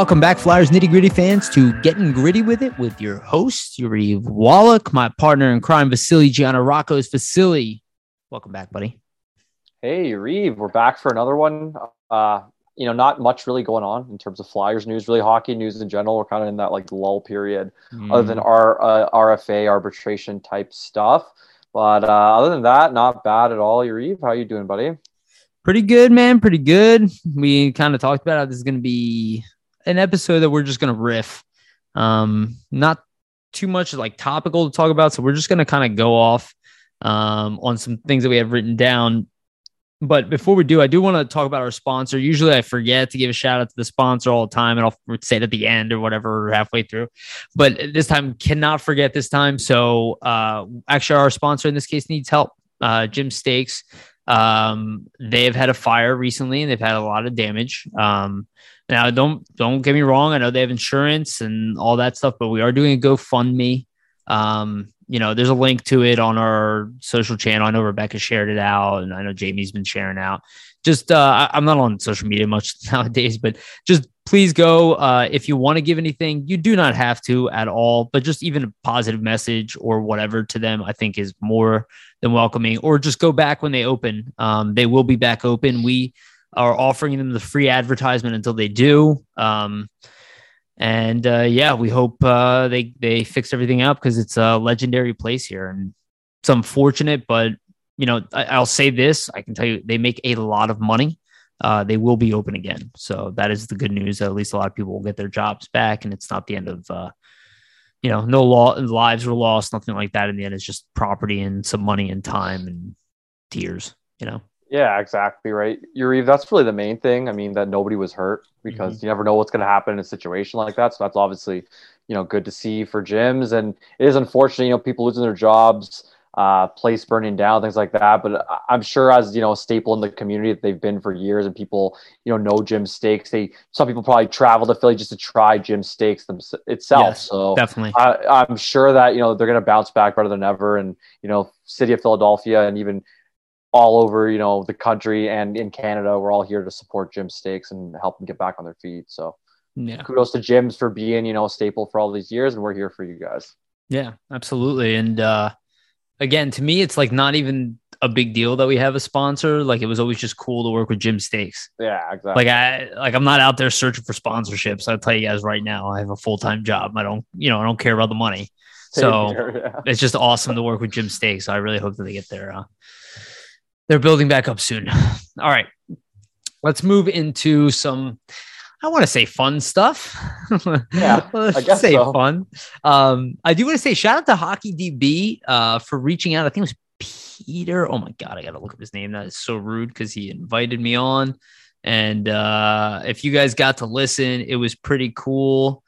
Welcome back, Flyers nitty gritty fans, to Getting Gritty with It with your host, Yuriv Wallach, my partner in crime, Vasily Giannarakos. Vasily, welcome back, buddy. Hey, Reeve, we're back for another one. Uh, you know, not much really going on in terms of Flyers news, really hockey news in general. We're kind of in that like lull period, mm. other than our uh, RFA arbitration type stuff. But uh, other than that, not bad at all. Yuriv, how you doing, buddy? Pretty good, man. Pretty good. We kind of talked about how this is going to be an episode that we're just going to riff. Um, not too much like topical to talk about. So we're just going to kind of go off um, on some things that we have written down. But before we do, I do want to talk about our sponsor. Usually I forget to give a shout out to the sponsor all the time and I'll say it at the end or whatever, or halfway through. But this time, cannot forget this time. So uh, actually, our sponsor in this case needs help. Uh, Jim Steaks. Um, they've had a fire recently and they've had a lot of damage. Um, now, don't don't get me wrong. I know they have insurance and all that stuff, but we are doing a GoFundMe. Um, you know, there's a link to it on our social channel. I know Rebecca shared it out, and I know Jamie's been sharing out. Just uh, I, am not on social media much nowadays, but just please go uh, if you want to give anything. You do not have to at all, but just even a positive message or whatever to them, I think is more than welcoming. Or just go back when they open. Um, they will be back open. We are offering them the free advertisement until they do. Um, and uh, yeah, we hope uh, they they fix everything up because it's a legendary place here, and it's unfortunate, but you know I, will say this: I can tell you they make a lot of money. Uh, they will be open again, so that is the good news. At least a lot of people will get their jobs back, and it's not the end of uh, you know no law lives were lost, nothing like that. In the end, it's just property and some money and time and tears. You know. Yeah, exactly right. Yuri, that's really the main thing. I mean, that nobody was hurt because mm-hmm. you never know what's going to happen in a situation like that. So that's obviously, you know, good to see for Jim's. And it is unfortunate, you know, people losing their jobs, uh, place burning down, things like that. But I'm sure as, you know, a staple in the community that they've been for years and people, you know, know Jim Steaks. They, some people probably travel to Philly just to try Jim Steaks them, itself. Yes, so definitely, I, I'm sure that, you know, they're going to bounce back better than ever. And, you know, city of Philadelphia and even, all over, you know, the country and in Canada. We're all here to support Jim Steaks and help them get back on their feet. So yeah. kudos to Jim's for being, you know, a staple for all these years. And we're here for you guys. Yeah, absolutely. And uh again, to me, it's like not even a big deal that we have a sponsor. Like it was always just cool to work with Jim Steaks. Yeah, exactly. Like I like I'm not out there searching for sponsorships. I'll tell you guys right now, I have a full time job. I don't, you know, I don't care about the money. So here, yeah. it's just awesome to work with Jim Steaks. So I really hope that they get their uh, they're building back up soon. All right, let's move into some. I want to say fun stuff. Yeah, I guess say so. fun. Um, I do want to say shout out to Hockey DB uh, for reaching out. I think it was Peter. Oh my god, I got to look up his name. That is so rude because he invited me on. And uh, if you guys got to listen, it was pretty cool.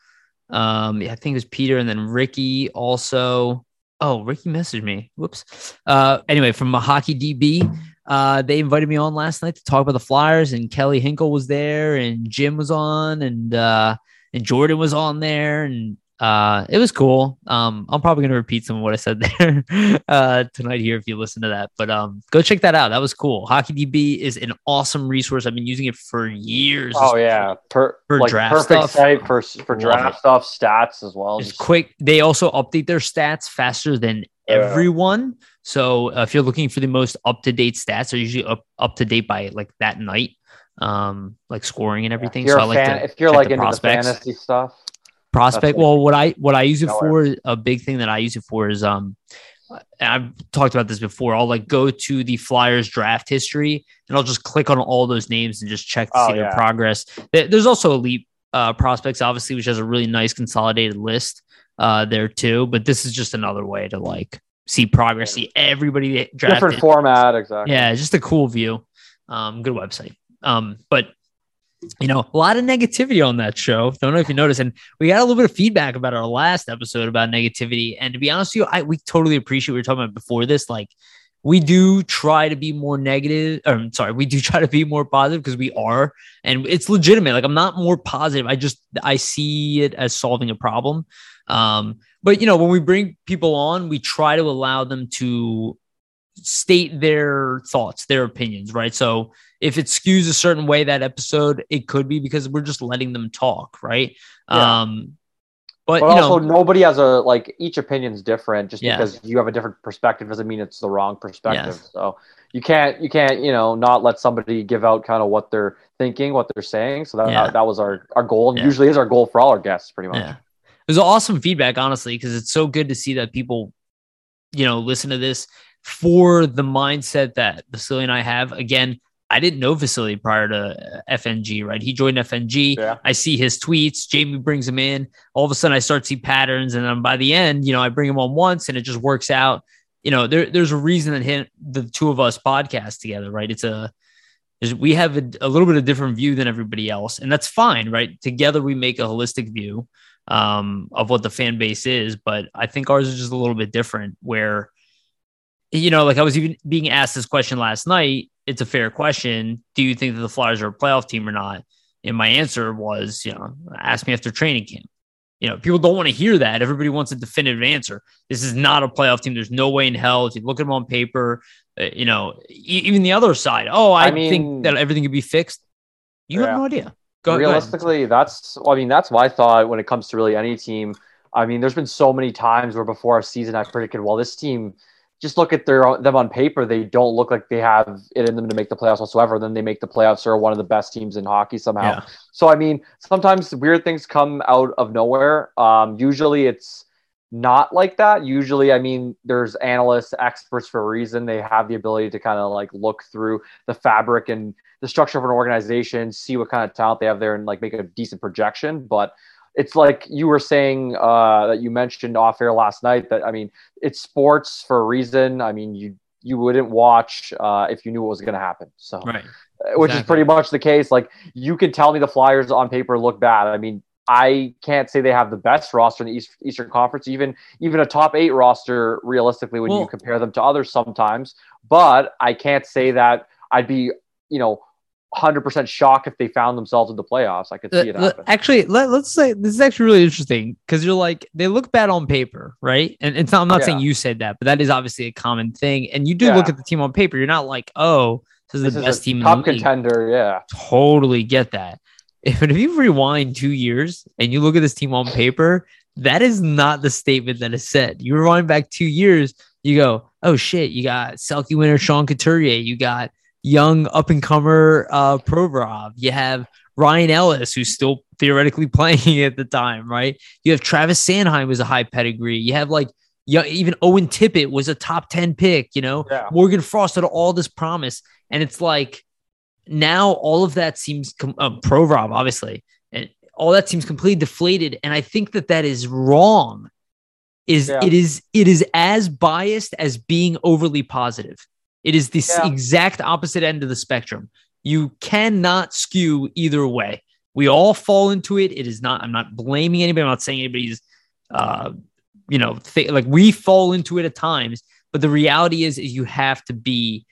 Um, I think it was Peter and then Ricky also. Oh, Ricky messaged me. Whoops. Uh, anyway, from hockey DB, uh, they invited me on last night to talk about the Flyers, and Kelly Hinkle was there, and Jim was on, and uh, and Jordan was on there, and Uh, it was cool. Um, I'm probably gonna repeat some of what I said there uh, tonight here if you listen to that. But um, go check that out. That was cool. HockeyDB is an awesome resource. I've been using it for years. Oh yeah, per, For like draft perfect stuff. site for for draft stuff, stats as well. It's Just- quick. They also update their stats faster than. Everyone. So uh, if you're looking for the most up to date stats, they're usually up up to date by like that night, um, like scoring and everything. If you're, so I like fan, to if you're like the into prospects. the fantasy stuff, prospect. Well, what I what I use it Nowhere. for, a big thing that I use it for is um, I've talked about this before. I'll like go to the Flyers draft history and I'll just click on all those names and just check to Oh, see their progress. There's also elite uh, prospects, obviously, which has a really nice consolidated list uh, there too. But this is just another way to like see progress, see everybody drafted. different format, exactly. Yeah, just a cool view. Um, good website. Um, but you know, a lot of negativity on that show. Don't know if you noticed, and we got a little bit of feedback about our last episode about negativity. And to be honest with you, I we totally appreciate what we were talking about before this. Like, we do try to be more negative. Or I'm sorry, we do try to be more positive because we are, and it's legitimate. Like, I'm not more positive. I just I see it as solving a problem. Um, but you know, when we bring people on, we try to allow them to state their thoughts, their opinions, right? So if it skews a certain way that episode, it could be because we're just letting them talk, right? Yeah. Um, but, But you also, know, nobody has a like each opinion's different. Just Yeah. because you have a different perspective doesn't mean it's the wrong perspective. Yeah. So you can't you can't you know not let somebody give out kind of what they're thinking, what they're saying. So that Yeah. that was our our goal, and usually is our goal for all our guests, pretty much. It was awesome feedback, honestly, because it's so good to see that people, you know, listen to this for the mindset that Vasily and I have. Again, I didn't know Vasily prior to uh, FNG, right? He joined FNG. Yeah. I see his tweets. Jamie brings him in. All of a sudden, I start to see patterns, and then by the end, you know, I bring him on once, and it just works out. You know, there, there's a reason that him, the two of us podcast together, right? It's a we have a, a little bit of different view than everybody else, and that's fine, right? Together, we make a holistic view um, of what the fan base is, but I think ours is just a little bit different. Where, you know, like I was even being asked this question last night. It's a fair question. Do you think that the Flyers are a playoff team or not? And my answer was, you know, ask me after training camp. You know, people don't want to hear that. Everybody wants a definitive answer. This is not a playoff team. There's no way in hell. If you look at them on paper, uh, you know, e- even the other side. Oh, I, I mean- think that everything could be fixed. You have no idea. Go, go. Realistically, that's I mean that's my thought when it comes to really any team. I mean, there's been so many times where before our season I predicted, well, this team just look at their them on paper, they don't look like they have it in them to make the playoffs whatsoever. Then they make the playoffs or one of the best teams in hockey somehow. Yeah. So I mean, sometimes weird things come out of nowhere. Um, usually it's not like that. Usually, I mean, there's analysts, experts for a reason. They have the ability to kind of like look through the fabric and the structure of an organization, see what kind of talent they have there, and like make a decent projection. But it's like you were saying uh, that you mentioned off air last night. That I mean, it's sports for a reason. I mean, you you wouldn't watch uh, if you knew what was going to happen. So Right. which is pretty much the case. Like you can tell me the Flyers on paper look bad. I mean, I can't say they have the best roster in the East, Eastern Conference, even even a top eight roster realistically when Well- you compare them to others sometimes. But I can't say that I'd be, you know, hundred percent shocked if they found themselves in the playoffs. I could see it happen. actually, let, let's say this is actually really interesting because you're like they look bad on paper, right? And it's not, I'm not Yeah. saying you said that, but that is obviously a common thing. And you do look at the team on paper. You're not like, oh, this is This the is best team in top the contender. Yeah, Totally get that. If, if you rewind two years and you look at this team on paper, that is not the statement that is said. You rewind back two years, you go, oh shit, you got Selke winner Sean Couturier, you got young up and comer uh, Provorov, you have Ryan Ellis, who's still theoretically playing at the time, right? You have Travis Sanheim, who's a high pedigree. You have like young, even Owen Tippett was a top 10 pick, you know? yeah. Morgan Frost had all this promise, and it's like now all of that seems com- uh, pro Rob, obviously, and all that seems completely deflated. And I think that that is wrong. Is Yeah. it is it is as biased as being overly positive. It is the Yeah. exact opposite end of the spectrum. You cannot skew either way. We all fall into it. It is not. I'm not blaming anybody. I'm not saying anybody's, uh, you know, th- like we fall into it at times. But the reality is, is you have to be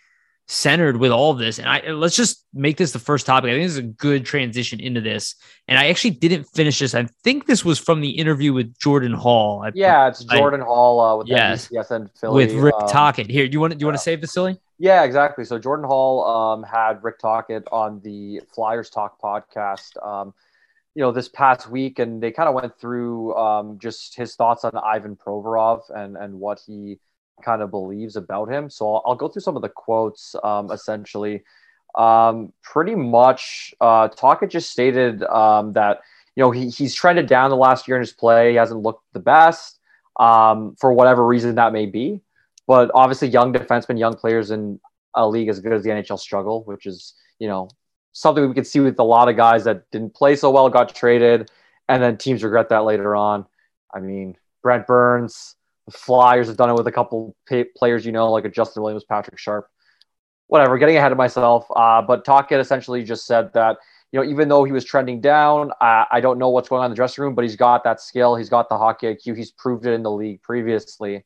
centered with all of this. And I let's just make this the first topic. I think this is a good transition into this. And I actually didn't finish this. I think this was from the interview with Jordan Hall. I, Yeah, it's Jordan Hall uh, with Yes. NBCSN Philly. with Rick um, Tocchet. Here, do you want to do you want to say it, Vasily? Yeah, exactly. So Jordan Hall um, had Rick Tocchet on the Flyers Talk podcast, um, you know, this past week, and they kind of went through um, just his thoughts on Ivan Provorov and and what he kind of believes about him. So I'll, I'll go through some of the quotes. Um, essentially, um, pretty much, uh, just stated um, that you know he, he's trended down the last year in his play. He hasn't looked the best um, for whatever reason that may be. But obviously, young defensemen, young players in a league as good as the NHL struggle, which is you know something we could see with a lot of guys that didn't play so well, got traded, and then teams regret that later on. I mean, Brent Burns, Flyers have done it with a couple players, you know, like a Justin Williams, Patrick Sharp. Whatever, getting ahead of myself. Uh, but Tocchet essentially just said that you know, even though he was trending down, uh, I don't know what's going on in the dressing room, but he's got that skill. He's got the hockey IQ. He's proved it in the league previously.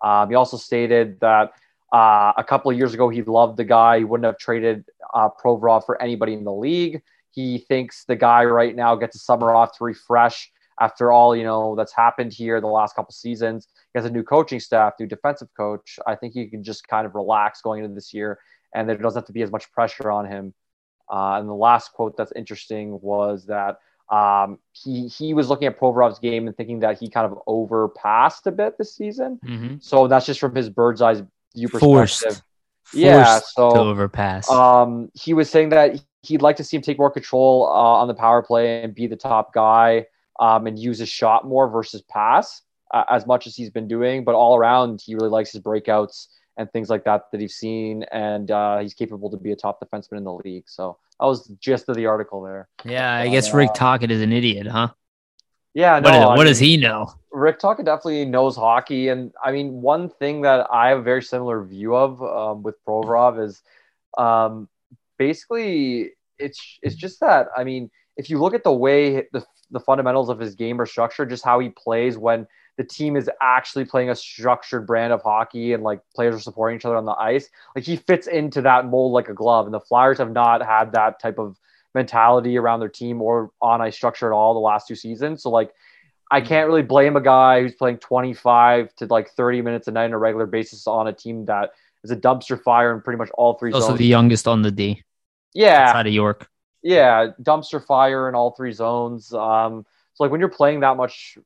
Um, he also stated that uh, a couple of years ago, he loved the guy. He wouldn't have traded uh, Provorov for anybody in the league. He thinks the guy right now gets a summer off to refresh after all you know that's happened here the last couple seasons. He has a new coaching staff, new defensive coach. I think he can just kind of relax going into this year, and there doesn't have to be as much pressure on him. Uh, and the last quote that's interesting was that um, he he was looking at Provorov's game and thinking that he kind of overpassed a bit this season. Mm-hmm. So that's just from his bird's eye view Forced. perspective. Yeah, so overpass. um, he was saying that he'd like to see him take more control uh, on the power play and be the top guy um, and use his shot more versus pass uh, as much as he's been doing. But all around, he really likes his breakouts and things like that that he's seen, and uh, he's capable to be a top defenseman in the league. So that was the gist of the article there. yeah, I guess Rick Tocchet is an idiot, huh? Yeah, What, no, is- I what mean, does he know? Rick Tocchet definitely knows hockey, and I mean, one thing that I have a very similar view of um, with Provorov is um, basically it's it's just that I mean, if you look at the way the the fundamentals of his game are structured, just how he plays when the team is actually playing a structured brand of hockey and like players are supporting each other on the ice, like he fits into that mold like a glove. And the Flyers have not had that type of mentality around their team or on ice structure at all the last two seasons. So like I mm-hmm. can't really blame a guy who's playing 25 to like 30 minutes a night on a regular basis on a team that is a dumpster fire in pretty much all three Also, zones. the youngest on the D yeah, outside of York. Yeah, dumpster fire in all three zones. Um, so like when you're playing that much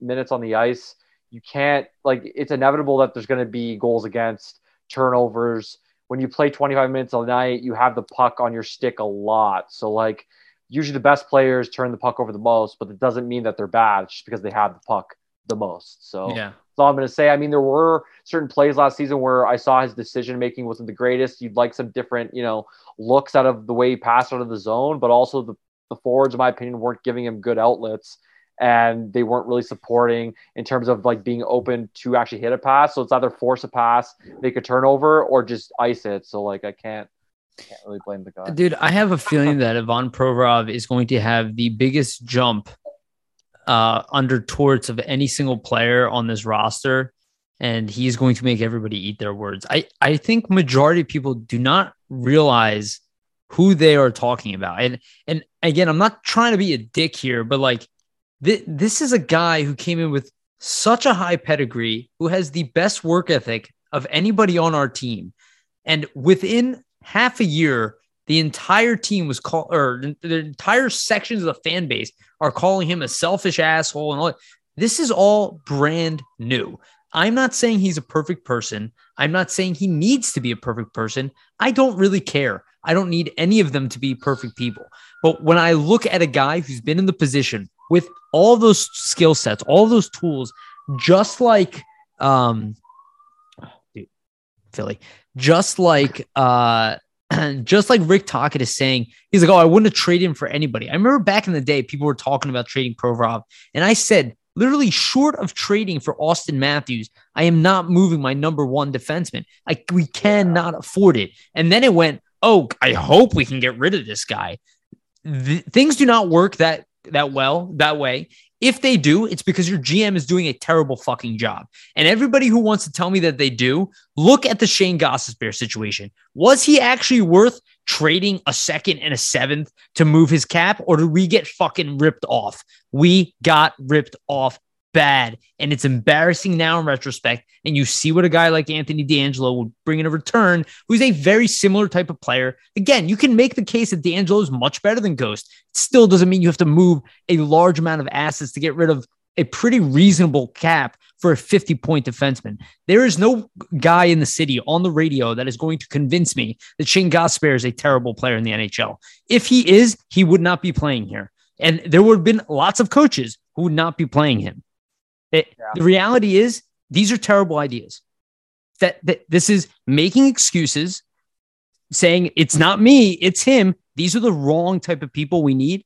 minutes on the ice, you can't like it's inevitable that there's going to be goals against, turnovers. When you play 25 minutes a night, you have the puck on your stick a lot. So like usually the best players turn the puck over the most, but it doesn't mean that they're bad it's just because they have the puck the most. So Yeah. All I'm going to say. I mean, there were certain plays last season where I saw his decision making wasn't the greatest. You'd like some different, you know, looks out of the way he passed out of the zone, but also the, the forwards, in my opinion, weren't giving him good outlets and they weren't really supporting in terms of like being open to actually hit a pass. So it's either force a pass, make a turnover, or just ice it. So like I can't can't really blame the guy. Dude, I have a feeling that Ivan Provorov is going to have the biggest jump uh, under torts of any single player on this roster, and he's going to make everybody eat their words. I, I think majority of people do not realize who they are talking about. And and again, I'm not trying to be a dick here, but like th- this is a guy who came in with such a high pedigree, who has the best work ethic of anybody on our team. And within half a year, the entire team was called, or the- the entire sections of the fan base are calling him a selfish asshole and all. This is all brand new. I'm not saying he's a perfect person. I'm not saying he needs to be a perfect person. I don't really care. I don't need any of them to be perfect people. But when I look at a guy who's been in the position with all those skill sets, all those tools, just like um dude, Philly, just like uh just like Rick Tocchet is saying, he's like, Oh, I wouldn't have traded him for anybody. I remember back in the day, people were talking about trading Provorov, and I said, literally short of trading for Auston Matthews, I am not moving my number one defenseman. Like we cannot afford it. And then it went, oh, I hope we can get rid of this guy. Th- things do not work that that well that way. If they do, it's because your GM is doing a terrible fucking job. And everybody who wants to tell me that they do, look at the Shane Gostisbehere situation. Was he actually worth trading a second and a seventh to move his cap, or did we get fucking ripped off? We got ripped off bad. And it's embarrassing now in retrospect. And you see what a guy like Anthony D'Angelo would bring in a return, who's a very similar type of player. Again, you can make the case that D'Angelo is much better than Ghost. It still doesn't mean you have to move a large amount of assets to get rid of a pretty reasonable cap for a 50 point defenseman. There is no guy in the city on the radio that is going to convince me that Shane Gostisbehere is a terrible player in the NHL. If he is, he would not be playing here. And there would have been lots of coaches who would not be playing him. It, yeah. The reality is, these are terrible ideas. That, that this is making excuses, saying it's not me, it's him. These are the wrong type of people we need.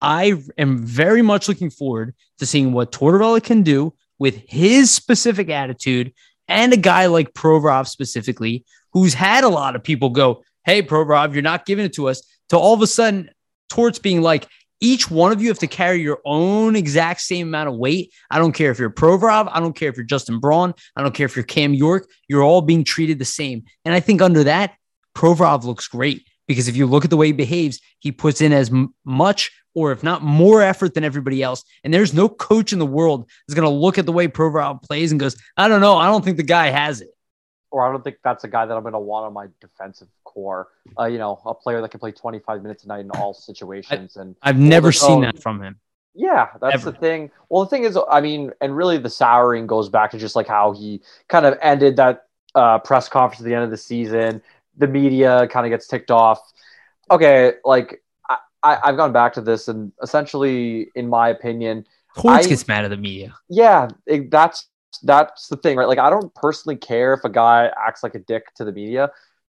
I am very much looking forward to seeing what Tortorella can do with his specific attitude and a guy like Provorov specifically, who's had a lot of people go, Hey, Provorov, you're not giving it to us. To all of a sudden, Torts being like, each one of you have to carry your own exact same amount of weight. I don't care if you're Provorov. I don't care if you're Justin Braun. I don't care if you're Cam York. You're all being treated the same. And I think under that, Provorov looks great because if you look at the way he behaves, he puts in as much or if not more effort than everybody else. And there's no coach in the world that's going to look at the way Provorov plays and goes, I don't know. I don't think the guy has it. Or I don't think that's a guy that I'm going to want on my defensive core. Uh, you know, a player that can play 25 minutes a night in all situations. And I've never seen that from him. Yeah, that's Ever. the thing. Well, the thing is, I mean, and really the souring goes back to just like how he kind of ended that uh, press conference at the end of the season. The media kind of gets ticked off. Okay, like I, have gone back to this, and essentially, in my opinion, Torts gets mad at the media. Yeah, it, that's that's the thing, right? Like, I don't personally care if a guy acts like a dick to the media.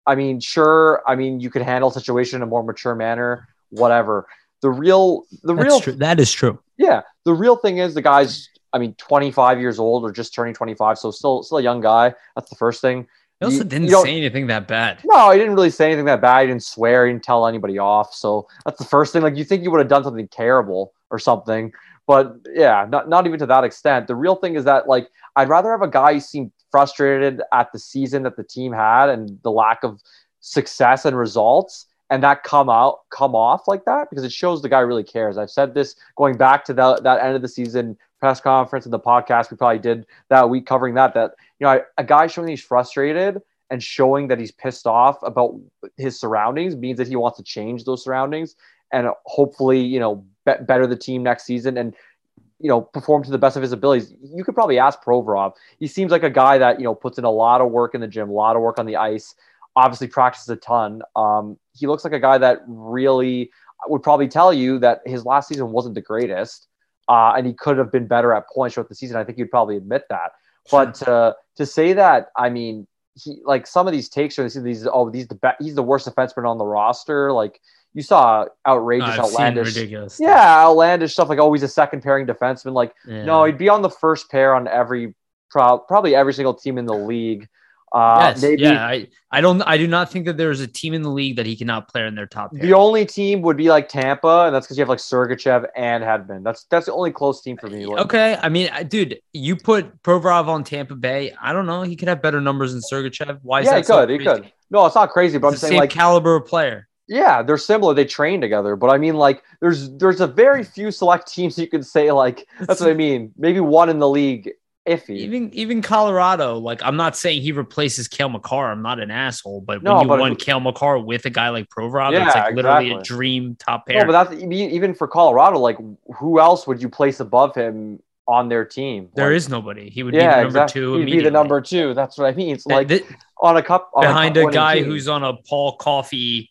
I mean, sure. I mean, you could handle a situation in a more mature manner, whatever. The real, the that's real, true. that is true. Yeah, the real thing is the guy's. I mean, 25 years old or just turning 25, so still, still a young guy. That's the first thing. He also you, didn't you say anything that bad. No, he didn't really say anything that bad. He didn't swear. He didn't tell anybody off. So that's the first thing. Like you think you would have done something terrible or something, but yeah, not not even to that extent. The real thing is that like I'd rather have a guy who frustrated at the season that the team had and the lack of success and results and that come out come off like that because it shows the guy really cares. I've said this going back to that that end of the season press conference and the podcast we probably did that week covering that that you know a guy showing he's frustrated and showing that he's pissed off about his surroundings means that he wants to change those surroundings and hopefully you know be- better the team next season and you know perform to the best of his abilities. You could probably ask Provorov. He seems like a guy that you know puts in a lot of work in the gym, a lot of work on the ice obviously practices a ton. Um, he looks like a guy that really would probably tell you that his last season wasn't the greatest, uh, and he could have been better at points throughout the season. I think you'd probably admit that. But uh, to say that, I mean, he like some of these takes are these oh these the be- he's the worst defenseman on the roster. Like you saw outrageous, outlandish, ridiculous. Yeah, outlandish stuff like he's a second pairing defenseman. Like yeah. no, he'd be on the first pair on every pro- probably every single team in the league. Uh, yes, maybe, yeah, I, I don't, I do not think that there's a team in the league that he cannot play in their top. Pair. The only team would be like Tampa, and that's because you have like Sergachev and Hedman. That's that's the only close team for me. Okay, I mean, dude, you put Provorov on Tampa Bay. I don't know. He could have better numbers than Sergachev. Why? Is yeah, that he could. So he could. No, it's not crazy, but it's I'm saying like caliber of player. Yeah, they're similar. They train together, but I mean, like, there's there's a very hmm. few select teams you could say like that's what I mean. Maybe one in the league iffy. Even even Colorado, like I'm not saying he replaces Cale Makar. I'm not an asshole, but no, when you but want Cale Makar with a guy like Provorov, yeah, it's like literally exactly. a dream top pair. No, but that's even for Colorado. Like, who else would you place above him on their team? There like, is nobody. He would yeah, be the number exactly. two. He'd be the number two. That's what I mean. It's like on a cup on behind a, a guy who's on a Paul Coffey.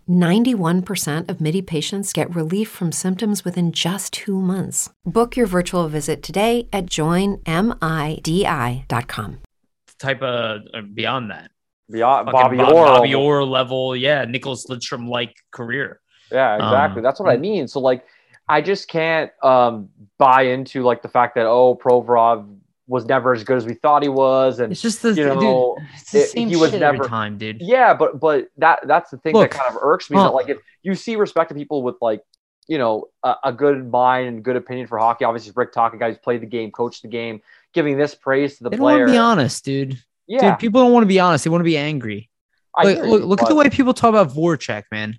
91% of MIDI patients get relief from symptoms within just two months. Book your virtual visit today at joinmidi.com. Type of uh, beyond that. Beyond Fucking Bobby Bob- Orr. Bobby Orr level, yeah, Nicklas Lidstrom like career. Yeah, exactly. Um, That's what I mean. So like, I just can't um, buy into like the fact that oh, Provorov was never as good as we thought he was, and It's just the you know, dude, it's the it- same he was shit every never- time, dude. yeah, but but that that's the thing Look, that kind of irks me. huh. that like if you see respected people with like you know a, a good mind and good opinion for hockey, obviously Rick talking guys played the game, coached the game, giving this praise to the They don't want to be honest, dude. yeah, Dude, people don't want to be honest. They want to be angry. I Look, look, you, look at the way people talk about Voracek, man.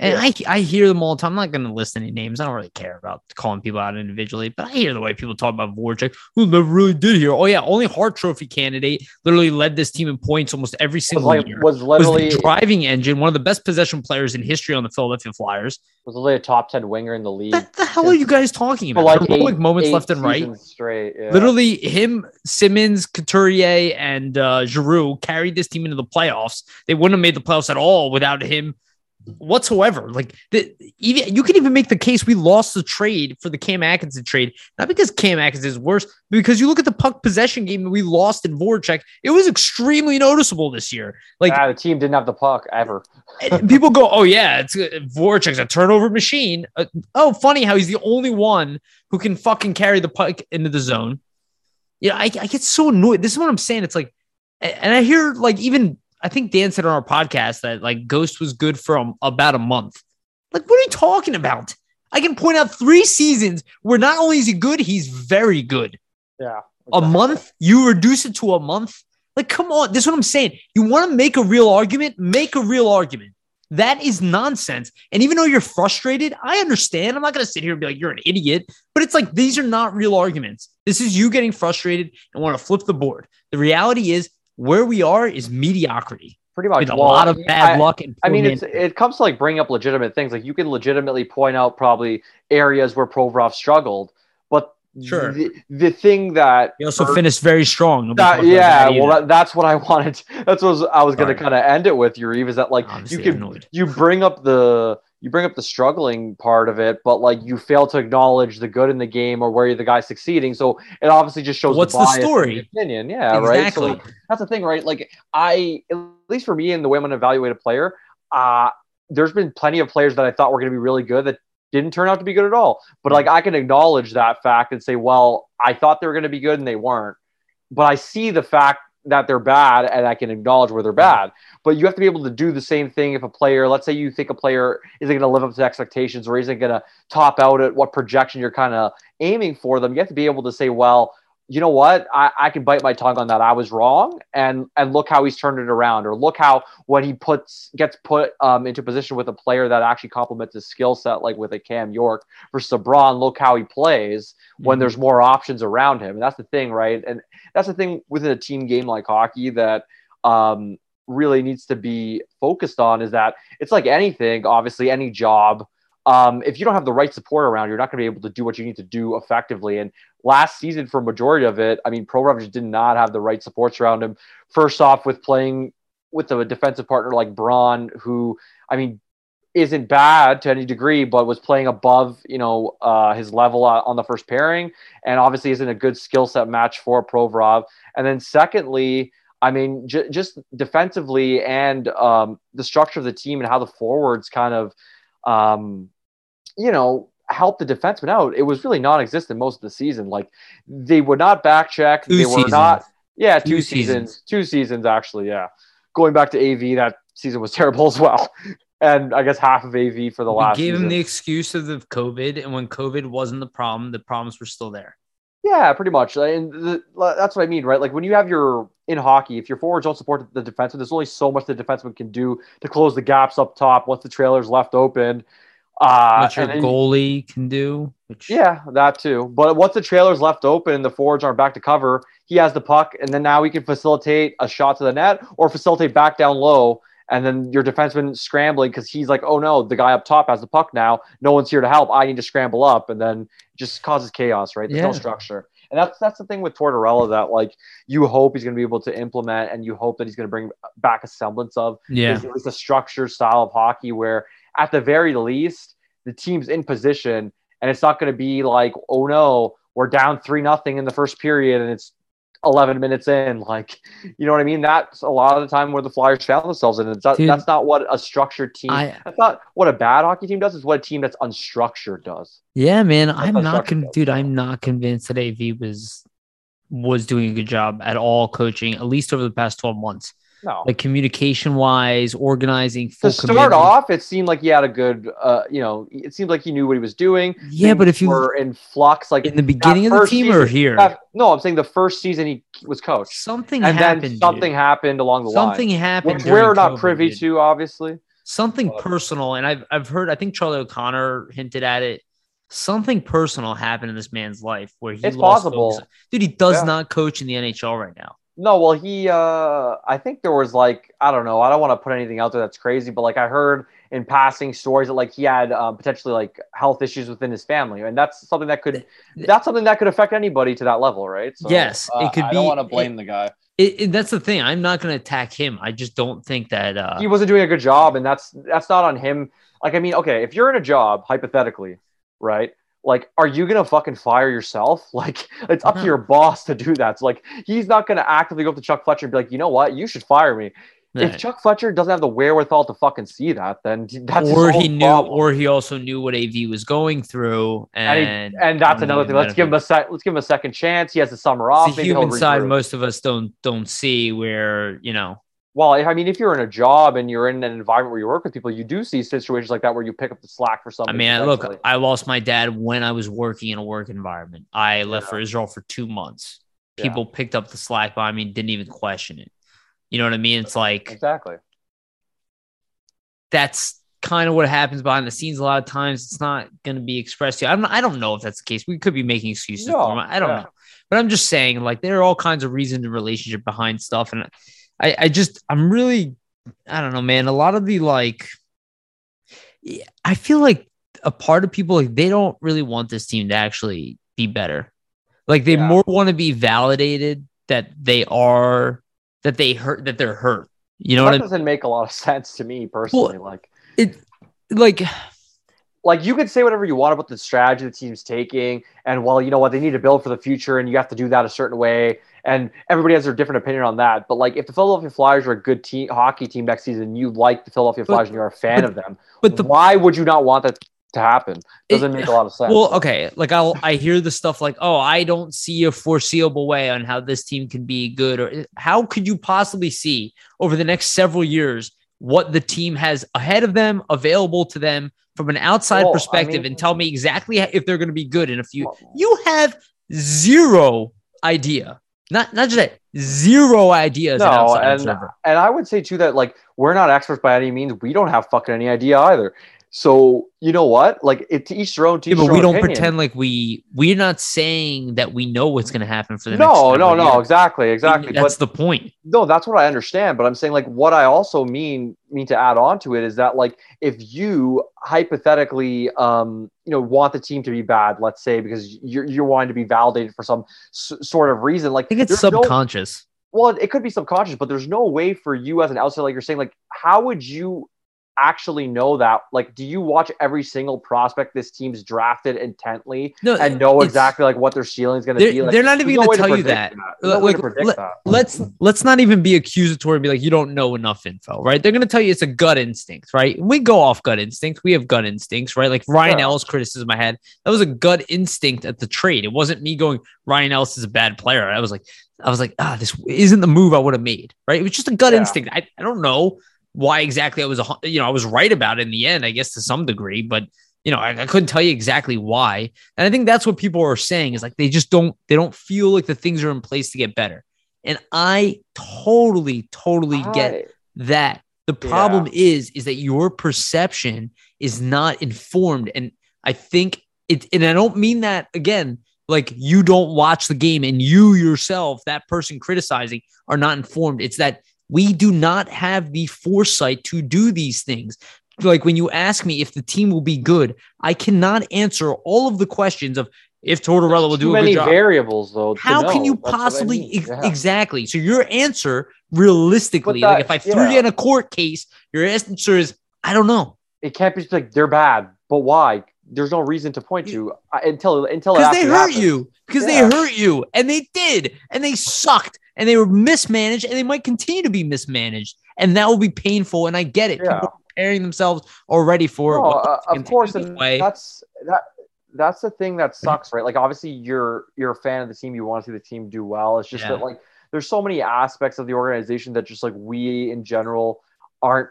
And Yeah. I, I hear them all the time. I'm not going to list any names. I don't really care about calling people out individually, but I hear the way people talk about Voracek, who never really did here. Oh, yeah, only Hart Trophy candidate, literally led this team in points almost every was single like year. was Was literally the driving engine, one of the best possession players in history on the Philadelphia Flyers. was literally a top ten winger in the league. What the hell are you guys talking about? like eight, moments left and right. straight. Yeah. Literally, him, Simmonds, Couturier, and uh, Giroux carried this team into the playoffs. They wouldn't have made the playoffs at all without him whatsoever. Like, the, even you can even make the case we lost the trade for the Cam Atkinson trade, not because Cam Atkinson is worse, but because you look at the puck possession game that we lost in Voracek. It was extremely noticeable this year. Like, Ah, the team didn't have the puck ever. people go, "Oh yeah, it's uh, Voracek's a turnover machine." Uh, oh, funny how he's the only one who can fucking carry the puck into the zone. Yeah, I, I get so annoyed. This is what I'm saying. It's like, and I hear like even I think Dan said on our podcast that like Ghost was good for um, about a month. Like, what are you talking about? I can point out three seasons where not only is he good, he's very good. Yeah. A month, you reduce it to a month. Like, come on. This is what I'm saying. You want to make a real argument? Make a real argument. That is nonsense. And even though you're frustrated, I understand. I'm not going to sit here and be like, you're an idiot, but it's like, these are not real arguments. This is you getting frustrated and want to flip the board. The reality is, where we are is mediocrity Pretty much. with a Well, lot of bad I- luck. And I mean, it's it comes to like bringing up legitimate things. Like you can legitimately point out probably areas where Provorov struggled, but Sure. the, the thing that he also hurt- finished very strong. That, yeah, that well, that, that's what I wanted. That's what I was going to kind of end it with. Your Eve is that like Obviously you can annoyed. you bring up the you bring up the struggling part of it, but like you fail to acknowledge the good in the game or where the guy's succeeding. So it obviously just shows What's the bias in story? the opinion. Yeah, right. So that's the thing, right? Like I, at least for me and the way I'm going to evaluate a player, uh, there's been plenty of players that I thought were going to be really good that didn't turn out to be good at all. But like I can acknowledge that fact and say, well, I thought they were going to be good and they weren't. But I see the fact that they're bad and I can acknowledge where they're bad. But you have to be able to do the same thing if a player, let's say you think a player isn't going to live up to expectations or isn't going to top out at what projection you're kind of aiming for them. You have to be able to say, well, you know what? I, I can bite my tongue on that. I was wrong, and and look how he's turned it around, or look how when he puts gets put um, into position with a player that actually complements his skill set, like with a Cam York versus Braun. Look how he plays when Mhm. there's more options around him, and that's the thing, right? And that's the thing within a team game like hockey that um, really needs to be focused on is that it's like anything, obviously, any job. Um, if you don't have the right support around, you're not going to be able to do what you need to do effectively. And last season, for majority of it, I mean, Provorov just did not have the right supports around him. First off, with playing with a defensive partner like Braun, who I mean, isn't bad to any degree, but was playing above, you know, uh, his level on the first pairing, and obviously isn't a good skill set match for Provorov. And then secondly, I mean, j- just defensively and um, the structure of the team and how the forwards kind of, um, you know, help the defensemen out. It was really non-existent most of the season. Like they would not back check. Two they were seasons. not. Yeah, two, Two seasons. seasons. Two seasons actually. Yeah, going back to AV, that season was terrible as well. And I guess half of AV for the last we last. gave season. him the excuse of the COVID, and when COVID wasn't the problem, the problems were still there. Yeah, pretty much. And the, that's what I mean, right? Like when you have your in hockey, if your forwards don't support the defenseman, there's only so much the defenseman can do to close the gaps up top once the trailer's left open. Uh, what your then- goalie can do. Which Yeah, that too. But once the trailer's left open and the forwards aren't back to cover, he has the puck, and then now he can facilitate a shot to the net or facilitate back down low. And then your defenseman scrambling because he's like, oh no, the guy up top has the puck now. No one's here to help. I need to scramble up. And then just causes chaos, right? There's no structure. And that's that's the thing with Tortorella that like you hope he's going to be able to implement and you hope that he's going to bring back a semblance of yeah, is, is a structure style of hockey where at the very least the team's in position and it's not going to be like oh no we're down three nothing in the first period and it's 11 minutes in like you know what i mean that's a lot of the time where the flyers found themselves in it's not, Dude. that's not what a structured team I that's not what a bad hockey team does is what a team that's unstructured does yeah, man. I'm not, con- does, dude. I'm not convinced that AV was was doing a good job at all coaching, at least over the past 12 months. No Like communication wise, organizing. to start commitment. off it seemed like he had a good uh you know it seemed like he knew what he was doing yeah, but if you were in flux like in the beginning of the team or here, that- no i'm saying the first season he was coached something and happened. then dude. something happened along the way. something line, happened. we're not COVID, privy dude. to, obviously. something personal and I've I've heard I think Charlie O'Connor hinted at it. Something personal happened in this man's life where he It's lost possible. focus. Dude, he does Yeah. not coach in the NHL right now. No, well, he, uh, I think there was like, I don't know, I don't want to put anything out there that's crazy, but like I heard in passing stories that like he had um, potentially like health issues within his family, and that's something that could, that's something that could affect anybody to that level, right? So, yes, uh, it could I be. don't want to blame the guy. It, it- that's the thing. I'm not going to attack him. I just don't think that. Uh, he wasn't doing a good job, and that's that's not on him. Like, I mean, okay, if you're in a job, hypothetically, right? Like, are you gonna fucking fire yourself? Like, it's up to mm-hmm. your boss to do that. So, like, he's not gonna actively go up to Chuck Fletcher and be like, you know what, you should fire me. If. Chuck Fletcher doesn't have the wherewithal to fucking see that, then that's or he knew, problem. or he also knew what AV was going through, and, he- and and that's another thing. Let's give him a sec. Let's give him a second chance. He has the summer off. The human side most of us don't don't see. Where you know, Well, I mean, if you're in a job and you're in an environment where you work with people, you do see situations like that where you pick up the slack for something. I mean, look, I lost my dad when I was working in a work environment. I left Yeah. for Israel for two months. Yeah. People picked up the slack by me, didn't even question it. You know what I mean? It's like exactly. that's kind of what happens behind the scenes. A lot of times, it's not going to be expressed to you. I don't. I don't know if that's the case. We could be making excuses No. I don't yeah. know, but I'm just saying, like, there are all kinds of reasons and relationship behind stuff, and I, I just, I'm really, I don't know, man. A lot of the like, I feel like a part of people like they don't really want this team to actually be better. Like they Yeah. more want to be validated that they are that they hurt that they're hurt. You know that what I mean? doesn't make a lot of sense to me personally. like, It like like you could say whatever you want about the strategy the team's taking, and well, you know what, they need to build for the future, and you have to do that a certain way. And everybody has their different opinion on that. But like, if the Philadelphia Flyers are a good team, hockey team next season, you like the Philadelphia But- Flyers, and you're a fan but- of them. but the why would you not want that to happen? Doesn't It- make a lot of sense. Well, okay. Like I'll I hear the stuff like, oh, I don't see a foreseeable way on how this team can be good, or how could you possibly see over the next several years what the team has ahead of them, available to them from an outside Well, I perspective, mean- and tell me exactly if they're going to be good in a few. You have zero idea. Not not just that, zero ideas. as an No, and and I would say too that like we're not experts by any means. We don't have fucking any idea either. So you know what? Like it to each their own. To Yeah, each but we don't opinion. pretend like we we're not saying that we know what's going to happen for the next. No, no, no. years. Exactly, exactly. That's but the point. no, that's what I understand. But I'm saying like what I also mean mean to add on to it is that like if you hypothetically um you know want the team to be bad, let's say because you're you're wanting to be validated for some s- sort of reason, like I think it's there's no- subconscious. well, it could be subconscious, but there's no way for you as an outsider, like you're saying, like how would you actually know that? Like, do you watch every single prospect this team's drafted intently No, and know exactly like what their ceiling is going to be? Like, they're not even no going to tell you that. There's no Like, way to predict let- that. Let's let's not even be accusatory and be like, you don't know enough info, right? They're going to tell you it's a gut instinct, right? We go off gut instincts. We have gut instincts, right? Like Ryan Yeah. Ellis criticism I had, that was a gut instinct at the trade. It wasn't me going, Ryan Ellis is a bad player. I was like, I was like, ah, this isn't the move I would have made, right? It was just a gut Yeah. instinct. I, I don't know why exactly I was, you know, I was right about it in the end, I guess to some degree, but you know, I, I couldn't tell you exactly why. And I think that's what people are saying is like they just don't they don't feel like the things are in place to get better. And I totally, totally get that. The problem is, is that your perception is not informed. And I think it, and I don't mean that again, like you don't watch the game and you yourself, that person criticizing, are not informed. It's that we do not have the foresight to do these things. Like when you ask me if the team will be good, I cannot answer all of the questions of if Tortorella will do a many good job. variables though. How can you That's what I possibly mean. Yeah. exactly? So your answer, realistically, But uh, like if I threw you in a court case, your answer is I don't know It can't be just like they're bad, but why? There's no reason to point to uh, until until it because they hurt happens. you because Yeah. they hurt you and they did and they sucked and they were mismanaged and they might continue to be mismanaged and that will be painful and I get it. Yeah. Preparing themselves already for it. No, uh, of course, that's that. That's the thing that sucks, right? Like, obviously, you're you're a fan of the team. You want to see the team do well. It's just Yeah. that, like, there's so many aspects of the organization that just like we in general aren't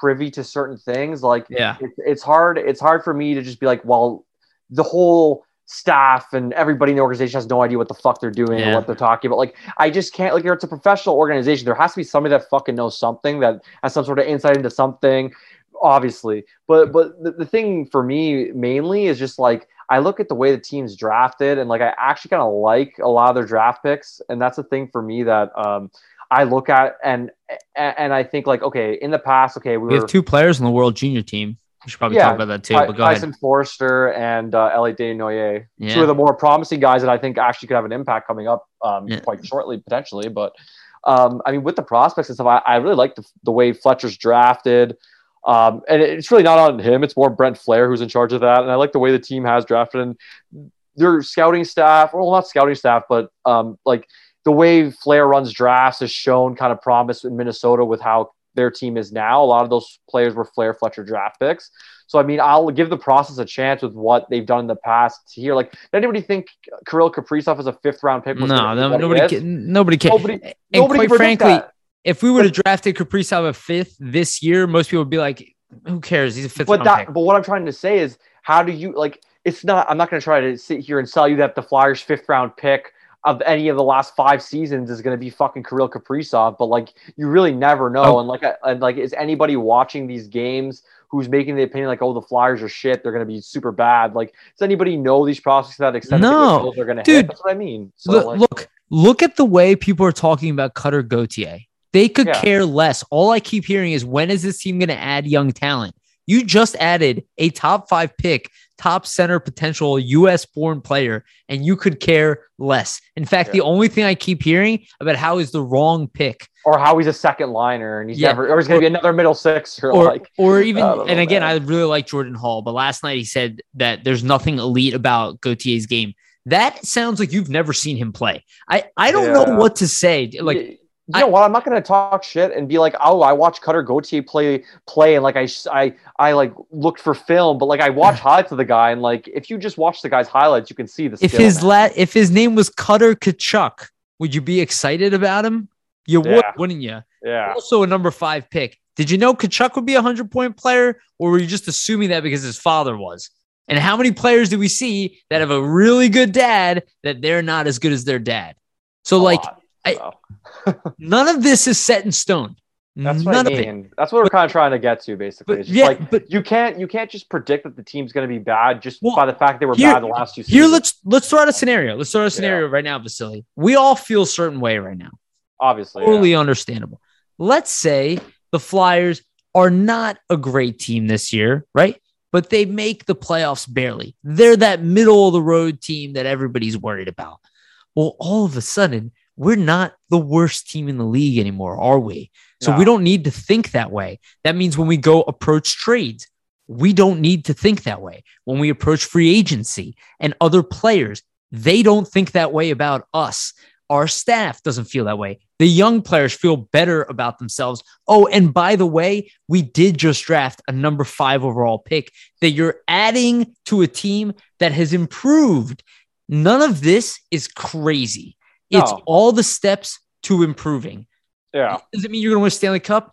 privy to certain things. Like, yeah. it's, it's hard. It's hard for me to just be like, well, the whole staff and everybody in the organization has no idea what the fuck they're doing Yeah. or what they're talking about. Like, I just can't. Like, it's a professional organization. There has to be somebody that fucking knows something that has some sort of insight into something. Obviously, but but the, the thing for me mainly is just like I look at the way the team's drafted and like I actually kind of like a lot of their draft picks, and that's the thing for me that um I look at and and I think like okay in the past okay we We were have two players on the world junior team. We should probably Yeah, talk about that too. But go ahead. Tyson Foerster and uh, Elliot Desnoyers, Yeah. two of the more promising guys that I think actually could have an impact coming up um, Yeah. quite shortly, potentially. But um, I mean, with the prospects and stuff, I, I really like the, the way Fletcher's drafted. Um, and it's really not on him; it's more Brent Flahr who's in charge of that. And I like the way the team has drafted and their scouting staff, well, not scouting staff, but um, like the way Flahr runs drafts has shown kind of promise in Minnesota with how their team is now. A lot of those players were Flahr Fletcher draft picks. So I mean, I'll give the process a chance with what they've done in the past here. Like, anybody think Kirill Kaprizov is a fifth round pick? no, no, he nobody, can, nobody can. Nobody- and nobody quite frankly, that. if we would have drafted Kaprizov a fifth this year, most people would be like, "Who cares? He's a fifth but round that pick." but what i'm trying to say is how do you like it's not i'm not going to try to sit here and sell you that the flyers fifth round pick of any of the last five seasons is going to be fucking Kirill Kaprizov, but like you really never know. Oh. And like, and like, is anybody watching these games who's making the opinion like, oh, the Flyers are shit, they're going to be super bad? Like, does anybody know these prospects to that extent? No. they're going to Dude. hit. That's what I mean. So look, like, look, look at the way people are talking about Cutter Gauthier. They could Yeah. care less. All I keep hearing is when is this team going to add young talent? You just added a top five pick, top center potential US born player, and you could care less. In fact, Yeah. the only thing I keep hearing about how is the wrong pick, or how he's a second liner and he's Yeah. never, or he's going to be another middle six or, or like, or even and again, I really like Jordan Hall, but last night he said that there's nothing elite about Gauthier's game. That sounds like you've never seen him play. I I don't know what to say. Like you, know what? I'm not going to talk shit and be like, oh, I watched Cutter Gauthier play play and like I I I like looked for film, but like I watch highlights of the guy and like if you just watch the guy's highlights, you can see the. if his la- if his name was Cutter Tkachuk, would you be excited about him? You would, Yeah. wouldn't you? yeah, Also a number five pick. Did you know Tkachuk would be a hundred point player, or were you just assuming that because his father was? And how many players do we see that have a really good dad that they're not as good as their dad? So A like lot. I- none of this is set in stone. that's None what I mean. That's what we're kind of trying to get to, basically. But yeah, like but you can't you can't just predict that the team's going to be bad just Well, by the fact they were here- bad the last two seasons. here let's let's throw out a scenario. Let's throw out a scenario right now, Vasily. We all feel a certain way right now. obviously. totally yeah. understandable. Let's say the Flyers are not a great team this year, right? But they make the playoffs barely. They're that middle of the road team that everybody's worried about. Well, all of a sudden, we're not the worst team in the league anymore, are we? So we don't need to think that way. That means when we go approach trades, we don't need to think that way. When we approach free agency and other players, they don't think that way about us. Our staff doesn't feel that way. The young players feel better about themselves. Oh, and by the way, we did just draft a number five overall pick that you're adding to a team that has improved. None of this is crazy. It's No. all the steps to improving. yeah. Does it mean you're going to win Stanley Cup?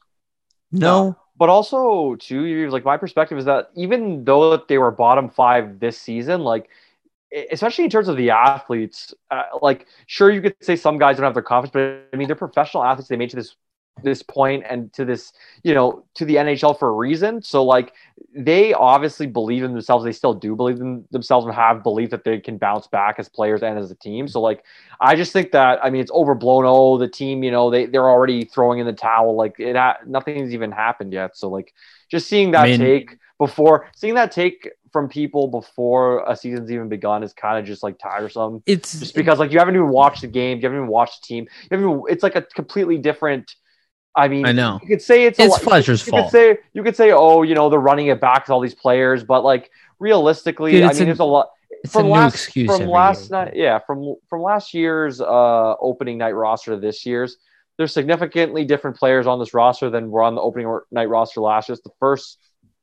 No. But also, too, like my perspective is that even though they were bottom five this season, like especially in terms of the athletes, uh, like sure you could say some guys don't have their confidence, but I mean they're professional athletes. They made it to this this point and to this, you know, to the NHL for a reason. So like they obviously believe in themselves. They still do believe in themselves and have belief that they can bounce back as players and as a team. So like I just think that I mean it's overblown. Oh, the team, you know, they they're already throwing in the towel. Like it ha- nothing's even happened yet. So like just seeing that I mean, take before seeing that take from people before a season's even begun is kind of just like tiresome. It's just because like you haven't even watched the game, you haven't even watched the team. You haven't even, it's like a completely different. I mean, I know you could say it's it's a, Fletcher's you, fault. You could say you could say, oh, you know, they're running it back to all these players, but like realistically, Dude, I mean, a, there's a lot. It's from a last, excuse from last year. night, yeah, from from last year's uh opening night roster to this year's, there's significantly different players on this roster than were on the opening night roster last year. It's the first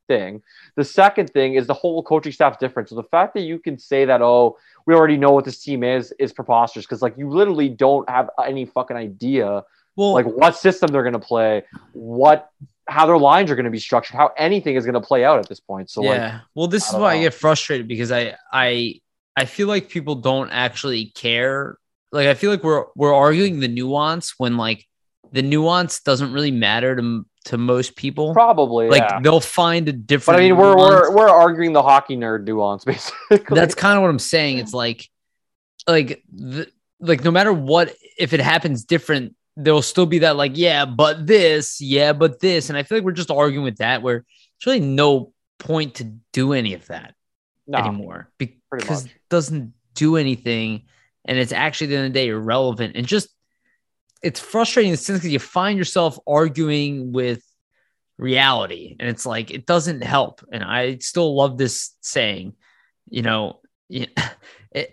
thing. The second thing is the whole coaching staff's different. So the fact that you can say that, oh, we already know what this team is, is preposterous because like you literally don't have any fucking idea well, like what system they're gonna play, what how their lines are gonna be structured, how anything is gonna play out at this point. So yeah, like, well, this is why know. I get frustrated because I I I feel like people don't actually care. Like I feel like we're we're arguing the nuance when like the nuance doesn't really matter to to most people. Probably, like yeah. they'll find a different. But I mean, we're we're we're arguing the hockey nerd nuance, basically. That's kind of what I'm saying. It's like, like the like no matter what, if it happens different, there'll still be that like, yeah, but this, yeah, but this, and I feel like we're just arguing with that. Where there's really no point to do any of that no, anymore because it doesn't do anything, and it's actually at the end of the day irrelevant. And just it's frustrating in the sense because you find yourself arguing with reality and it's like it doesn't help. And i still love this saying you know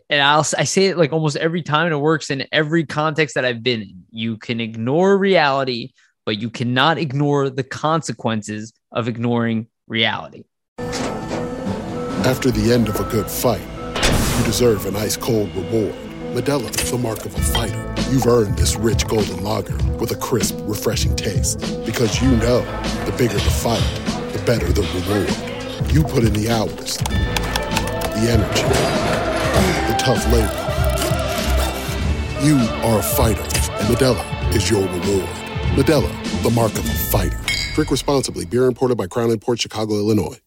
and I'll I say it like almost every time it works in every context that I've been in. You can ignore reality, but you cannot ignore the consequences of ignoring reality. After the end of a good fight, you deserve an ice cold reward. Modelo, the mark of a fighter. You've earned this rich golden lager with a crisp, refreshing taste. Because you know the bigger the fight, the better the reward. You put in the hours, the energy, the tough labor. You are a fighter, and Modelo is your reward. Modelo, the mark of a fighter. Drink responsibly. Beer imported by Crown Port Chicago, Illinois.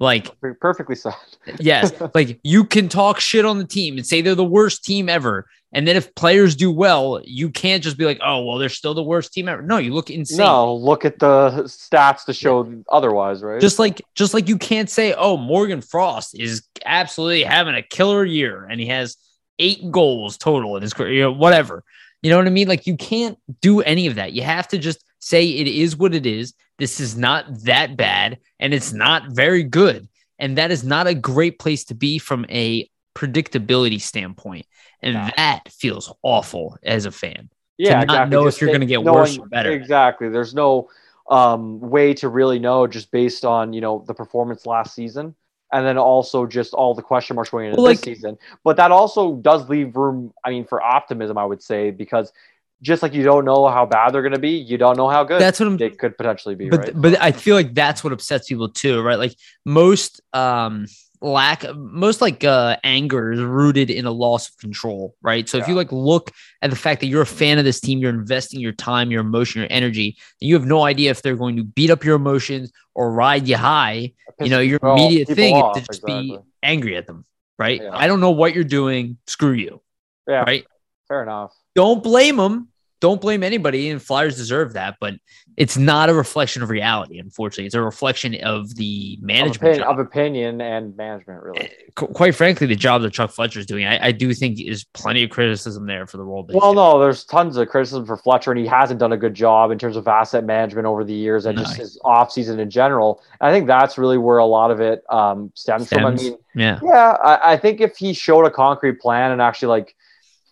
Like perfectly said. yes. Like you can talk shit on the team and say they're the worst team ever. And then if players do well, you can't just be like, oh, well, they're still the worst team ever. No, you look insane. No, look at the stats to show yeah. otherwise, right? Just like just like you can't say, oh, Morgan Frost is absolutely having a killer year and he has eight goals total in his career, you know, whatever. You know what I mean? Like you can't do any of that. You have to just say it is what it is. This is not that bad and it's not very good. And that is not a great place to be from a predictability standpoint. And no. that feels awful as a fan. Yeah, to not exactly. know just if you're going to get knowing, worse or better. Exactly. There's no um, way to really know just based on you know the performance last season, and then also just all the question marks going into well, this like, season. But that also does leave room. I mean, for optimism, I would say because just like you don't know how bad they're going to be, you don't know how good that's what I'm, they could potentially be. But right? but I feel like that's what upsets people too, right? Like most um lack most like uh anger is rooted in a loss of control, right? So yeah. if you like look at the fact that you're a fan of this team, you're investing your time, your emotion, your energy, and you have no idea if they're going to beat up your emotions or ride you high. You know, your immediate thing off, is to just exactly. be angry at them, right? Yeah. I don't know what you're doing. Screw you. Yeah. Right. Fair enough. Don't blame them don't blame anybody, and Flyers deserve that, but it's not a reflection of reality. Unfortunately, it's a reflection of the management of opinion, of opinion and management. Really, eh, quite frankly, the job that Chuck Fletcher is doing, I, I, do think is plenty of criticism there for the role. well, no, there's tons of criticism for Fletcher, and he hasn't done a good job in terms of asset management over the years and no. just his off season in general. I think that's really where a lot of it um, stems, stems, from. I mean, yeah, yeah, I, I think if he showed a concrete plan and actually like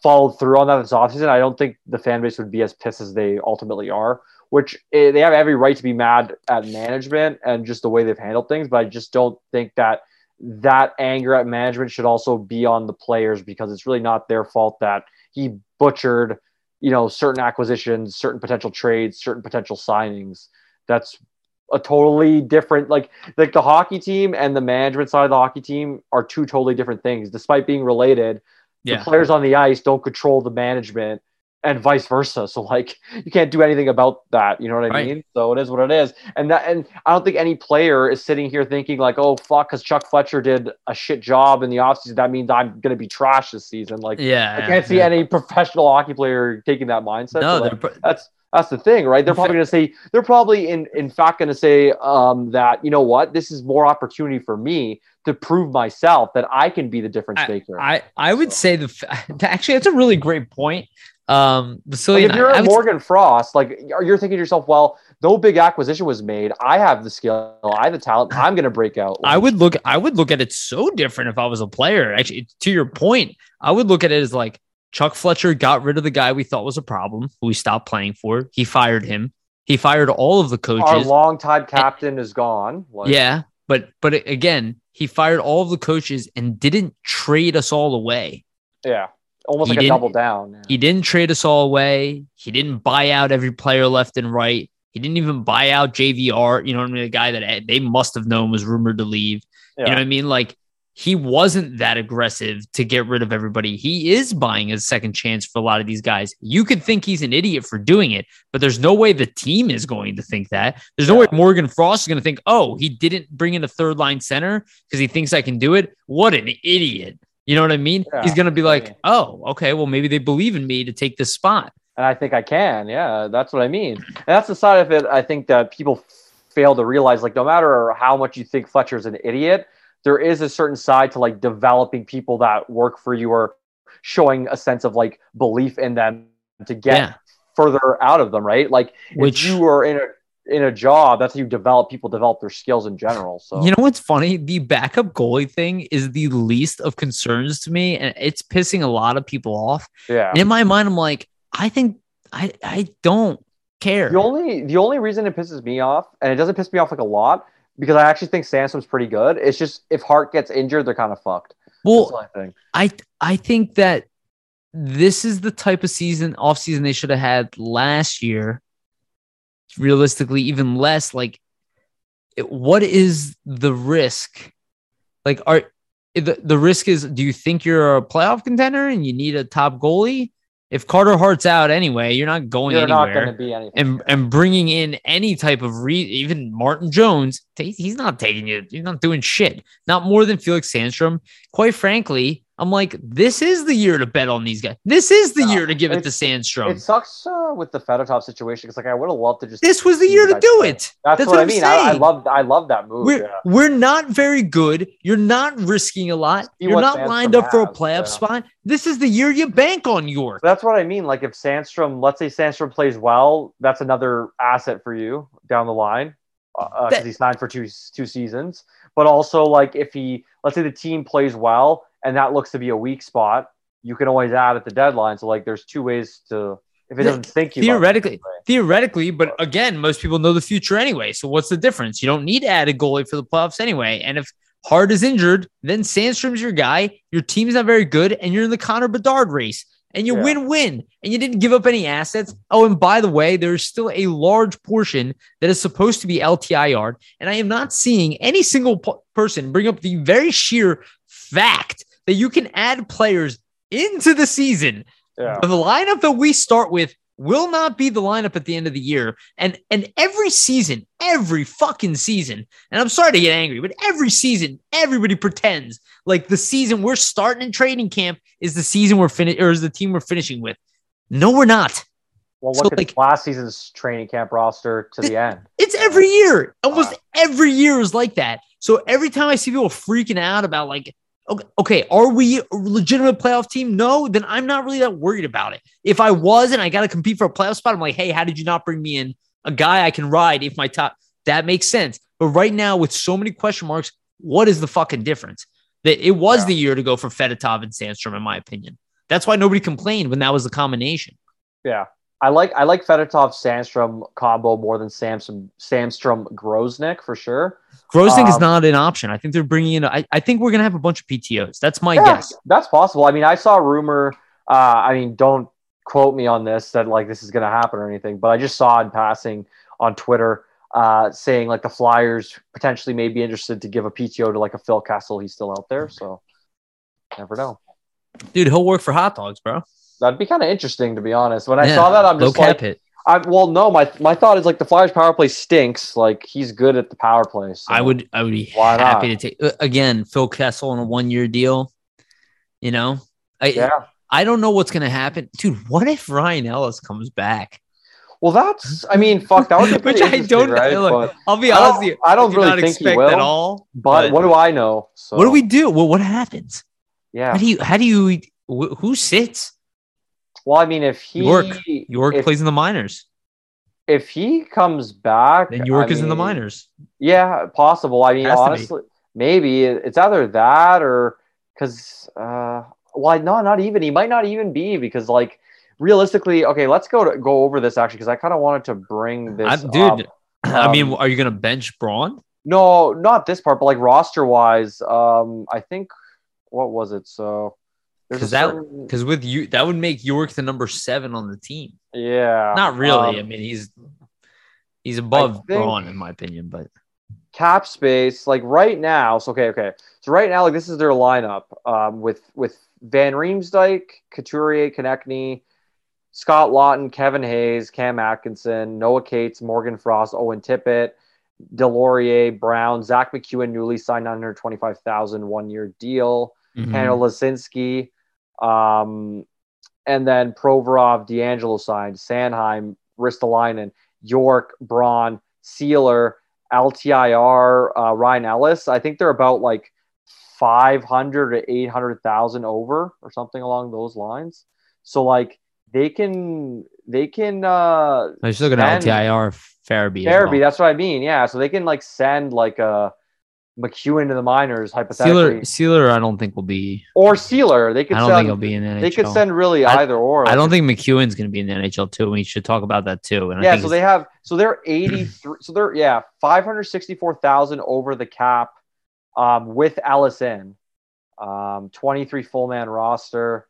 followed through on that this offseason, I don't think the fan base would be as pissed as they ultimately are, which eh, they have every right to be mad at management and just the way they've handled things. But I just don't think that that anger at management should also be on the players because it's really not their fault that he butchered, you know, certain acquisitions, certain potential trades, certain potential signings. That's a totally different like like the hockey team and the management side of the hockey team are two totally different things despite being related yeah. the players on the ice don't control the management and vice versa. So like you can't do anything about that. You know what I Right. mean? So it is what it is. And that and I don't think any player is sitting here thinking like, oh fuck, because Chuck Fletcher did a shit job in the offseason, that means I'm gonna be trash this season. Like Yeah. I can't see yeah. any professional hockey player taking that mindset. No, So, like, that's that's the thing, right? They're probably going to say they're probably in in fact going to say um, that you know what, this is more opportunity for me to prove myself that I can be the difference maker. I, I would say the actually that's a really great point. Um, like if you're I a would- Morgan Frost, like you're thinking to yourself, well, no big acquisition was made. I have the skill, I have the talent. I'm going to break out. I would look I would look at it so different if I was a player. Actually, to your point, I would look at it as like Chuck Fletcher got rid of the guy we thought was a problem, who we stopped playing for. He fired him. He fired all of the coaches. our longtime captain is gone. Like, yeah, but but again, he fired all of the coaches and didn't trade us all away. yeah, almost He like a double down. Yeah. He didn't trade us all away. He didn't buy out every player left and right. He didn't even buy out JVR. You know what I mean? The guy that they must have known was rumored to leave. You know what I mean? Like he wasn't that aggressive to get rid of everybody. He is buying a second chance for a lot of these guys. You could think he's an idiot for doing it, but there's no way the team is going to think that. There's no way Morgan Frost is going to think, oh, he didn't bring in a third line center because he thinks I can do it. What an idiot. You know what I mean? Yeah. He's going to be like, Yeah. oh, okay, well, maybe they believe in me to take this spot. and I think I can. Yeah, that's what I mean. And that's the side of it. I think that people fail to realize, like, no matter how much you think Fletcher's an idiot, there is a certain side to like developing people that work for you or showing a sense of like belief in them to get Yeah. further out of them, right? Like, Which- if you are in a in a job, that's how you develop people develop their skills in general. So You know what's funny? The backup goalie thing is the least of concerns to me, and it's pissing a lot of people off. yeah. And in my mind, I'm like, I think I I don't care. The only the only reason it pisses me off, and it doesn't piss me off like a lot, because I actually think Sandstrom's pretty good. It's just if Hart gets injured, they're kind of fucked. Well, I think. I I think that this is the type of season off season they should have had last year. Realistically, even less. Like, it- what is the risk? Like, are the the risk is? Do you think you're a playoff contender and you need a top goalie? If Carter Hart's out anyway, you're not going You're not going to be anything. and and bringing in any type of re even Martin Jones, he's not taking you. He's not doing shit. Not more than Felix Sandstrom. Quite frankly, I'm like, this is the year to bet on these guys. This is the No, year to give it to Sandstrom. it sucks uh, with the Fedotov situation because like I would have loved to just. This was the year to do it. That's, That's what, I I'm mean. I, I love I love that move. We're yeah. we're not very good. You're not risking a lot. You're not Sandstrom lined up for a has, playoff yeah. spot. This is the year you bank on York. That's what I mean. Like if Sandstrom, let's say Sandstrom plays well, that's another asset for you down the line because That- he's nine for two two seasons. But also, like if he, let's say the team plays well and that looks to be a weak spot, you can always add at the deadline. So like, there's two ways to if it doesn't think you theoretically, theoretically, but again, most people know the future anyway. So what's the difference? You don't need to add a goalie for the playoffs anyway. And if Hart is injured, then Sandstrom's your guy. Your team's not very good, and you're in the Connor Bedard race, and you Yeah. win win, and you didn't give up any assets. Oh, and by the way, there's still a large portion that is supposed to be LTIR, and I am not seeing any single p- person bring up the very sheer fact that you can add players into the season Yeah. the lineup that we start with will not be the lineup at the end of the year. And and every season, every fucking season, and I'm sorry to get angry, but every season, everybody pretends like the season we're starting in training camp is the season we're finished or is the team we're finishing with. No, we're not. Well, So, look at like- last season's training camp roster to the end. It's every year. Almost Wow. every year is like that. So every time I see people freaking out about like, okay, okay, are we a legitimate playoff team? No, then I'm not really that worried about it. If I was and I got to compete for a playoff spot, I'm like, hey, how did you not bring me in a guy I can ride if my top? That makes sense. But right now, with so many question marks, what is the fucking difference? That it was Yeah. the year to go for Fedotov and Sandstrom, in my opinion. That's why nobody complained when that was the combination. Yeah. I like I like Fedotov Sandstrom combo more than Samson Samstrom Grosenick for sure. Grosenick is Um, not an option. I think they're bringing in. I, I think we're gonna have a bunch of PTOS. That's my Yeah, guess. That's possible. I mean, I saw a rumor. Uh, I mean, don't quote me on this that like this is going to happen or anything, but I just saw in passing on Twitter uh, saying like the Flyers potentially may be interested to give a PTO to like a Phil Kessel. He's still out there, so never know. Dude, he'll work for hot dogs, bro. That'd be kind of interesting to be honest. When I Yeah, saw that, I'm just like, hit. I well, no, my my thought is like the Flyers power play stinks. Like he's good at the power play. So. I would I would be happy not? to take again Phil Kessel on a one year deal. You know, I Yeah. I don't know what's gonna happen, dude. What if Ryan Ellis comes back? Well, that's. I mean, fuck. That would be Which I don't right? look, But, I'll be I don't- honest. with you, I don't do really not think he expect will, at all. but what do I know? So what do we do? Well, what happens? Yeah. How do you? How do you? Who sits? Well, I mean, if he York. York if, plays in the minors. if he comes back, Then York I is in the minors. Yeah, possible. I mean, Has to be. honestly, maybe it's either that or because, uh, well, no, not even. He might not even be because, like, realistically, okay, let's go to go over this actually because I kind of wanted to bring I, this, dude, up. I mean, Um, are you gonna bench Braun? No, not this part, but like roster wise, um, I think what was it? So Because that because with you that would make York the number seven on the team. yeah, Not really. I um, mean, he's he's above Braun in my opinion, but cap space like right now so okay okay so right now like this is their lineup um with with van riemsdyk couturier konechny scott laughton kevin hayes cam atkinson noah cates morgan frost owen tippett deslauriers brown zach mcewen newly signed 925000 one year deal Mhm. Tanner Laczynski, um, and then Provorov, D'Angelo signed, Sanheim, Ristolainen, York, Braun, Seeler, LTIR, uh, Ryan Ellis. I think they're about like 500 to 800,000 over or something along those lines. So like they can, they can, uh, I was looking at LTIR Farabee. Farabee, well. that's what I mean. Yeah. So they can like send like a McEwen to the minors hypothetically. Seeler, Seeler, I don't think will be. or Seeler. They could I don't send, think he'll be in the NHL. They could send really I- either or. I don't think McEwen's going to be in the NHL too. We should talk about that too. And I Yeah, think so they have so they're eighty three. so they're yeah five hundred sixty four thousand over the cap, um, with Allison, um, twenty three full man roster,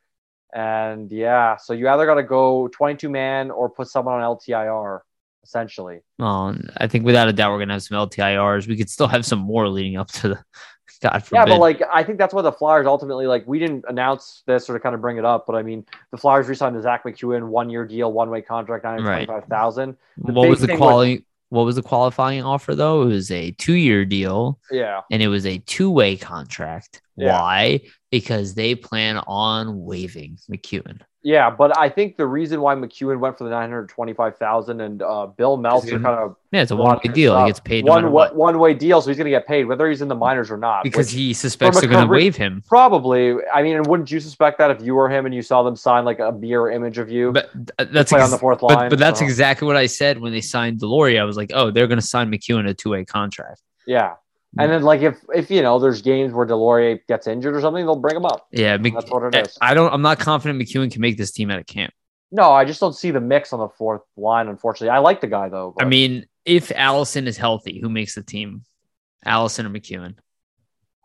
and yeah, so you either got to go twenty two man or put someone on LTIR, essentially. well, I think without a doubt we're going to have some LTIRs. We could still have some more leading up to the. God forbid. Yeah, but like I think that's why the Flyers ultimately like we didn't announce this or to kind of bring it up, but I mean the Flyers re-signed the Zach McEwen one year deal, one way contract, nine hundred twenty five thousand. the what was the quality? What was the qualifying offer though? It was a two-year deal. Yeah, and it was a two-way contract. Yeah. Why? Because they plan on waiving McEwen. yeah, but I think the reason why McEwen went for the nine hundred twenty five thousand and uh, Bill Meltzer kind of Yeah, it's a one-way deal. He gets paid no one wa- one way deal, so he's going to get paid whether he's in the minors or not. because he suspects they're going to waive him. probably, I mean, and wouldn't you suspect that if you were him and you saw them sign like a beer image of you But that's play on the fourth line? but that's so, exactly what I said when they signed Deslauriers. I was like, oh, they're going to sign McEwen a two-way contract. yeah. And then like if if you know there's games where Deslauriers gets injured or something, they'll bring him up. Yeah, Mc- That's what it is. I don't. I'm not confident McEwen can make this team out of camp. No, I just don't see the mix on the fourth line. Unfortunately, I like the guy though. I mean, if Allison is healthy, who makes the team? Allison or McEwen?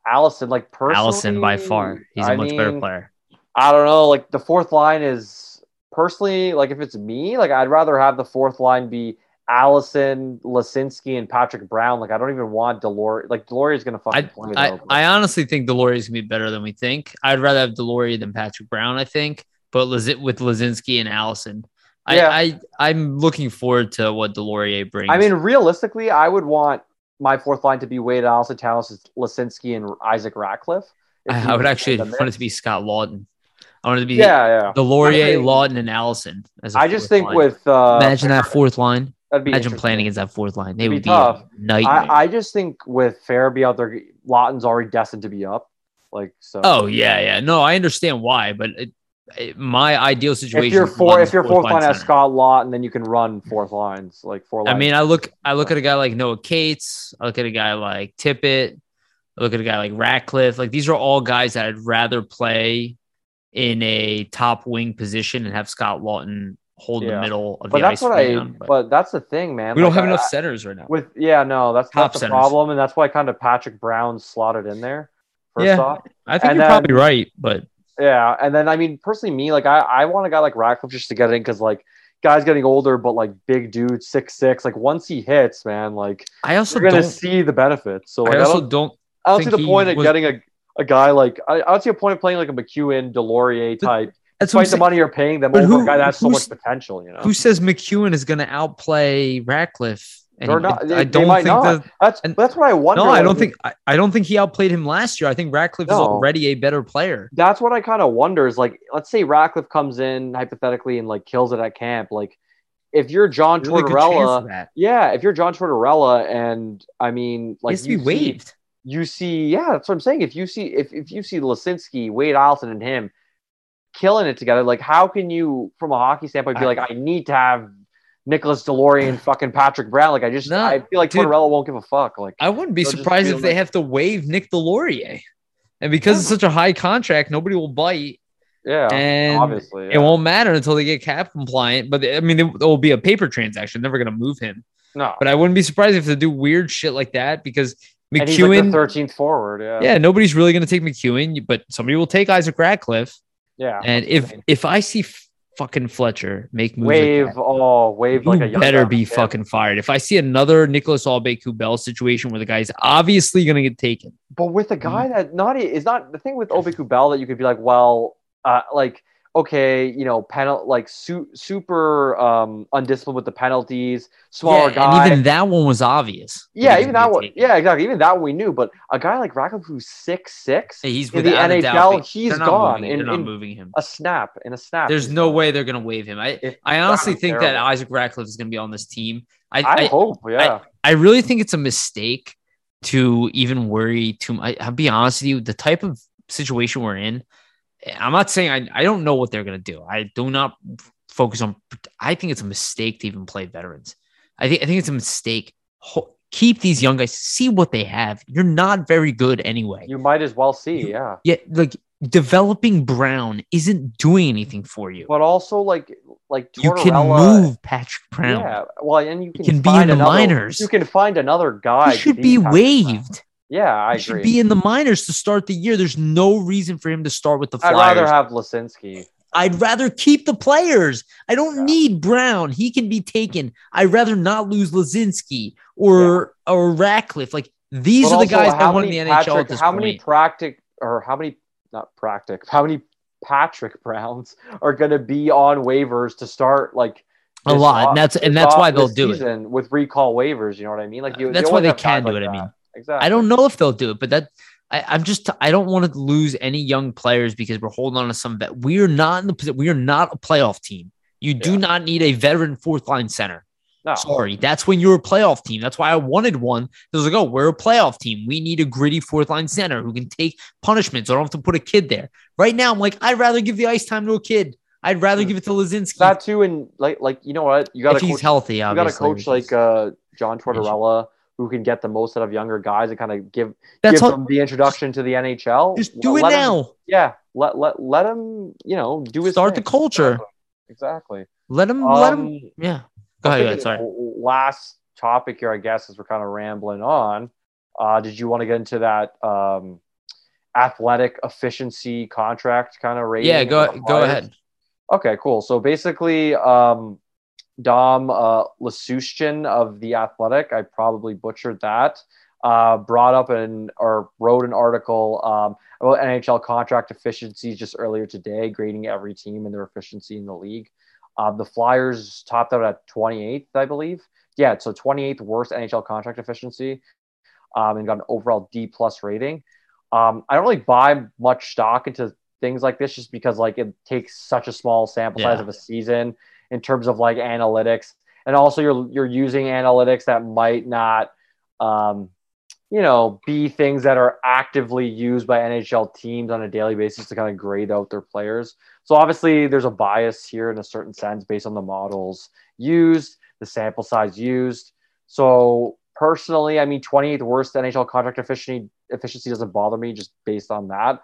Allison, like personally, Allison by far. He's a I much better player. I don't know. Like the fourth line is personally, like if it's me, like I'd rather have the fourth line be Allison, Laczynski, and Patrick Brown. Like I don't even want Deslauriers. Like Deslauriers is gonna fucking I, play. I, I honestly think Deslauriers is gonna be better than we think. I'd rather have Deslauriers than Patrick Brown. I think, but Liz- with Laczynski and Allison, I, Yeah. I I'm looking forward to what Deslauriers brings. I mean, realistically, I would want my fourth line to be Wade Allison, Talos, Laczynski, and Isaac Ratcliffe. I, I would actually want it to be Scott Laughton. I want it to be Yeah, yeah. Deslauriers, I- Laughton, and Allison. As a I just think line. with uh, imagine that fourth line. That'd be Imagine interesting. playing against that fourth line. They It'd be would be tough. a nightmare. I, I just think with Farabee out there, Laughton's already destined to be up. Like so. oh yeah, yeah. No, I understand why, but it, it- my ideal situation. If your is four, Laughton's if your fourth line has center. Scott Laughton, then you can run fourth lines like four. I mean, I look, I look at a guy like Noah Cates. I look at a guy like Tippett. I look at a guy like Ratcliffe. Like these are all guys that I'd rather play in a top wing position and have Scott Laughton hold Yeah. the middle of but the that's ice what I. man, but But that's the thing, man. we don't have I- enough centers right now. With yeah, no, that's Top that's the centers. problem, and that's why kind of Patrick Brown slotted in there. First Yeah. off, I think and you're then- probably right, but yeah, and then I mean, personally, me like I I want a guy like Ratcliffe just to get in because like guys getting older, but like big dude, six six. Like once he hits, man, like I also you're gonna don't. see the benefits. So like, I I, also don't, don't. I don't see the he point of getting a, a guy like I, I don't see a point of playing like a McEwen, Deslauriers type That's despite the money you're paying them But over who- a guy that has so much potential. You know, Who says McEwen is going to outplay Ratcliffe? They're not- they- I don't think that. that's and- that's what I wonder. No, I don't think. I, I don't think he outplayed him last year. I think Ratcliffe is already a better player. that's what I kind of wonder is like, let's say Ratcliffe comes in hypothetically and like kills it at camp. Like, if you're John Really Tortorella, yeah, if you're John Tortorella, and I mean, like, to be you see- waived. you see, yeah, that's what I'm saying. If you see, if, if you see Laczynski, Wade Allison, and him killing it together, like, how can you, from a hockey standpoint, be I- like, I need to have Nicholas Deslauriers and fucking Patrick Brown? Like, I just, No, I feel like dude. Tortorella won't give a fuck. Like, I wouldn't be surprised if they like- have to waive Nick Deslauriers. And because it's such a high contract, nobody will bite. yeah, and obviously, It won't matter until they get cap compliant. But I mean, it will be a paper transaction. They're never going to move him. no. But I wouldn't be surprised if they do weird shit like that because like McEwen. the 13th forward. Yeah, yeah, nobody's really going to take McEwen, but somebody will take Isaac Ratcliffe. Yeah. And if if I see fucking Fletcher make moves, wave, like that, oh, wave you like a better be fucking fired. If I see another Nicholas Albeck Bell situation where the guy's obviously going to get taken, But with a Mm-hmm. guy that not is not the thing with Aube-Kubel that you could be like, well, uh, like okay, you know, penal like su- super um undisciplined with the penalties, smaller Yeah, guy. and even that one was obvious. yeah, even that one. taken. Yeah, exactly. Even that one we knew. But a guy like Ratcliffe who's six six, Hey, he's in the NHL, doubt he's gone moving- in- they're not moving him. a snap in a snap. There's no gone. way they're going to waive him. I I honestly think that. Isaac Ratcliffe is going to be on this team. I, I, I, hope. Yeah. I really think it's a mistake to even worry too much. I'll be honest with you, the type of situation we're in, I'm not saying I, I don't know what they're going to do. I do not focus on, I think it's a mistake to even play veterans. I think, I think it's a mistake. Ho- Keep these young guys, see what they have. You're not very good anyway. you might as well see. Yeah. Yeah, like developing Brown isn't doing anything for you. But also like like you can move Patrick Brown. Yeah, well, and you can, can be in the another, minors. You can find another guy. He should be waived. Yeah, I He should be in the minors to start the year. There's no reason for him to start with the I'd rather have Laczynski. I'd rather keep the players. I don't Yeah. need Brown. He can be taken. I'd rather not lose Laczynski or or Ratcliffe. Like these But are the guys I how want in the many NHL How point. many practic or how many not practic? How many Patrick Browns are going to be on waivers to start like A lot, off- and that's- and that's why they'll do it. with recall waivers. You know what I mean? Like you, uh, That's you why they can do like it, I mean. Exactly. I don't know if they'll do it, but that I, I'm just I don't want to lose any young players because we're holding on to some vet. We are not in the position. We are not a playoff team. You do Yeah. not need a veteran fourth line center. No. Sorry, that's when you're a playoff team. That's why I wanted one. It was like, oh, we're a playoff team. We need a gritty fourth line center who can take punishments. I don't have to put a kid there. Right now, I'm like, I'd rather give the ice time to a kid. I'd rather give it to Laczynski That too, and like like you know what you got if to he's healthy. You got to coach like uh, John Tortorella, who can get the most out of younger guys and kind of give that's give all. them the introduction to the NHL. Just do it Let him- now. yeah, let let let him you know do his Start the culture. Exactly. Let him. let him. Um, Yeah. Go ahead. Ahead. Sorry. Last topic here, I guess, as we're kind of rambling on. Uh, did you want to get into that um, athletic efficiency contract kind of rating? Yeah. Go. Go ahead. Okay, cool. So basically, um, Dom uh, Luszczyszyn of the Athletic, I probably butchered that, uh, brought up an or wrote an article um, about NHL contract efficiencies just earlier today, grading every team and their efficiency in the league. Uh, the Flyers topped out at 28th, I believe. Yeah, so 28th worst NHL contract efficiency, um, and got an overall D plus rating. Um, I don't really buy much stock into things like this just because like it takes such a small sample size of a season in terms of like analytics and also you're you're using analytics that might not um you know be things that are actively used by NHL teams on a daily basis to kind of grade out their players so obviously there's a bias here in a certain sense based on the models used the sample size used so personally I mean 28th worst NHL contract efficiency efficiency doesn't bother me just based on that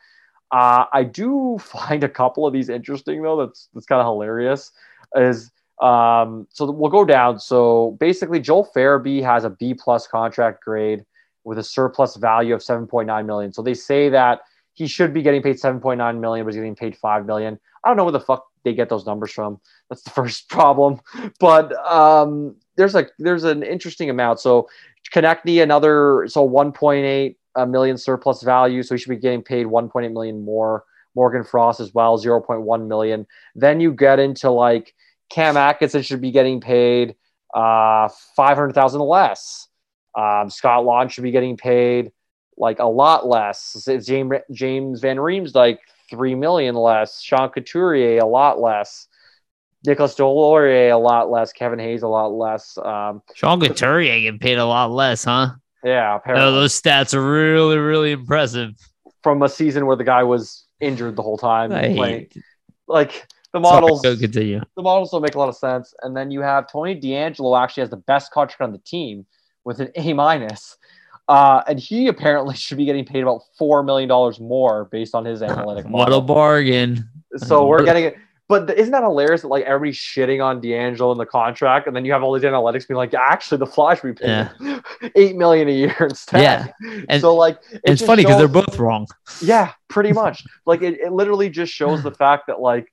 uh, I do find a couple of these interesting though. That's that's kind of hilarious. Is um, so we'll go down. So basically, Joel Farabee has a B plus contract grade with a surplus value of seven point nine million. So they say that he should be getting paid seven point nine million, but he's getting paid five million. I don't know where the fuck they get those numbers from. That's the first problem. But um, there's like there's an interesting amount. So Konechny another so 1.8 million surplus value, so he should be getting paid 1.8 million more Morgan Frost as well, 0.1 million. Then you get into like Cam Atkinson should be getting paid uh, 500,000 less. Um, Scott Laughton should be getting paid like a lot less. James, James Van Reem's like 3 million less. Sean Couturier, a lot less. Nicolas Deslauriers, a lot less. Kevin Hayes, a lot less. Um, Sean Couturier getting paid a lot less, huh? yeah, apparently. those stats are really, really impressive. from a season where the guy was injured the whole time. I playing. hate it. Like the Sorry, models, go continue. the models don't make a lot of sense. And then you have Tony D'Angelo actually has the best contract on the team with an A minus. Uh, and he apparently should be getting paid about four million dollars more based on his analytic model. What a bargain. So we're getting it. But isn't that hilarious that like everybody's shitting on D'Angelo in the contract, and then you have all these analytics being like, actually, the Flash should be paying eight million a year instead. Yeah. And- so like, it it's funny because they're both wrong. yeah, pretty much. like it, it literally just shows the fact that like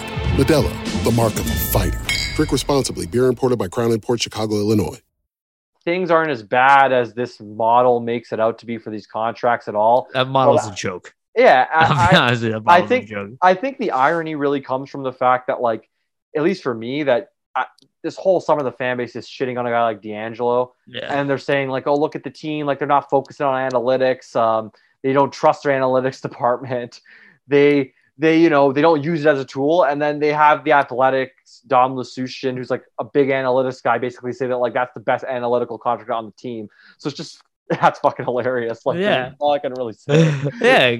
Modelo, the mark of a fighter. Drink responsibly. Beer imported by Crown Port Chicago, Illinois. things aren't as bad as this model makes it out to be for these contracts at all. That model's Well, a joke. Yeah, I'll I, I, honest with you, that I think- I think the irony really comes from the fact that, like, at least for me, that I, this whole summer the fan base is shitting on a guy like D'Angelo, Yeah. and they're saying like, "Oh, look at the team! Like they're not focusing on analytics. Um, they don't trust their analytics department. They they you know they don't use it as a tool." And then they have the athletics Dom Luszczyszyn, who's like a big analytics guy, basically say that like that's the best analytical contract on the team. So it's just that's fucking hilarious. Like, Yeah. that's all I can really say yeah.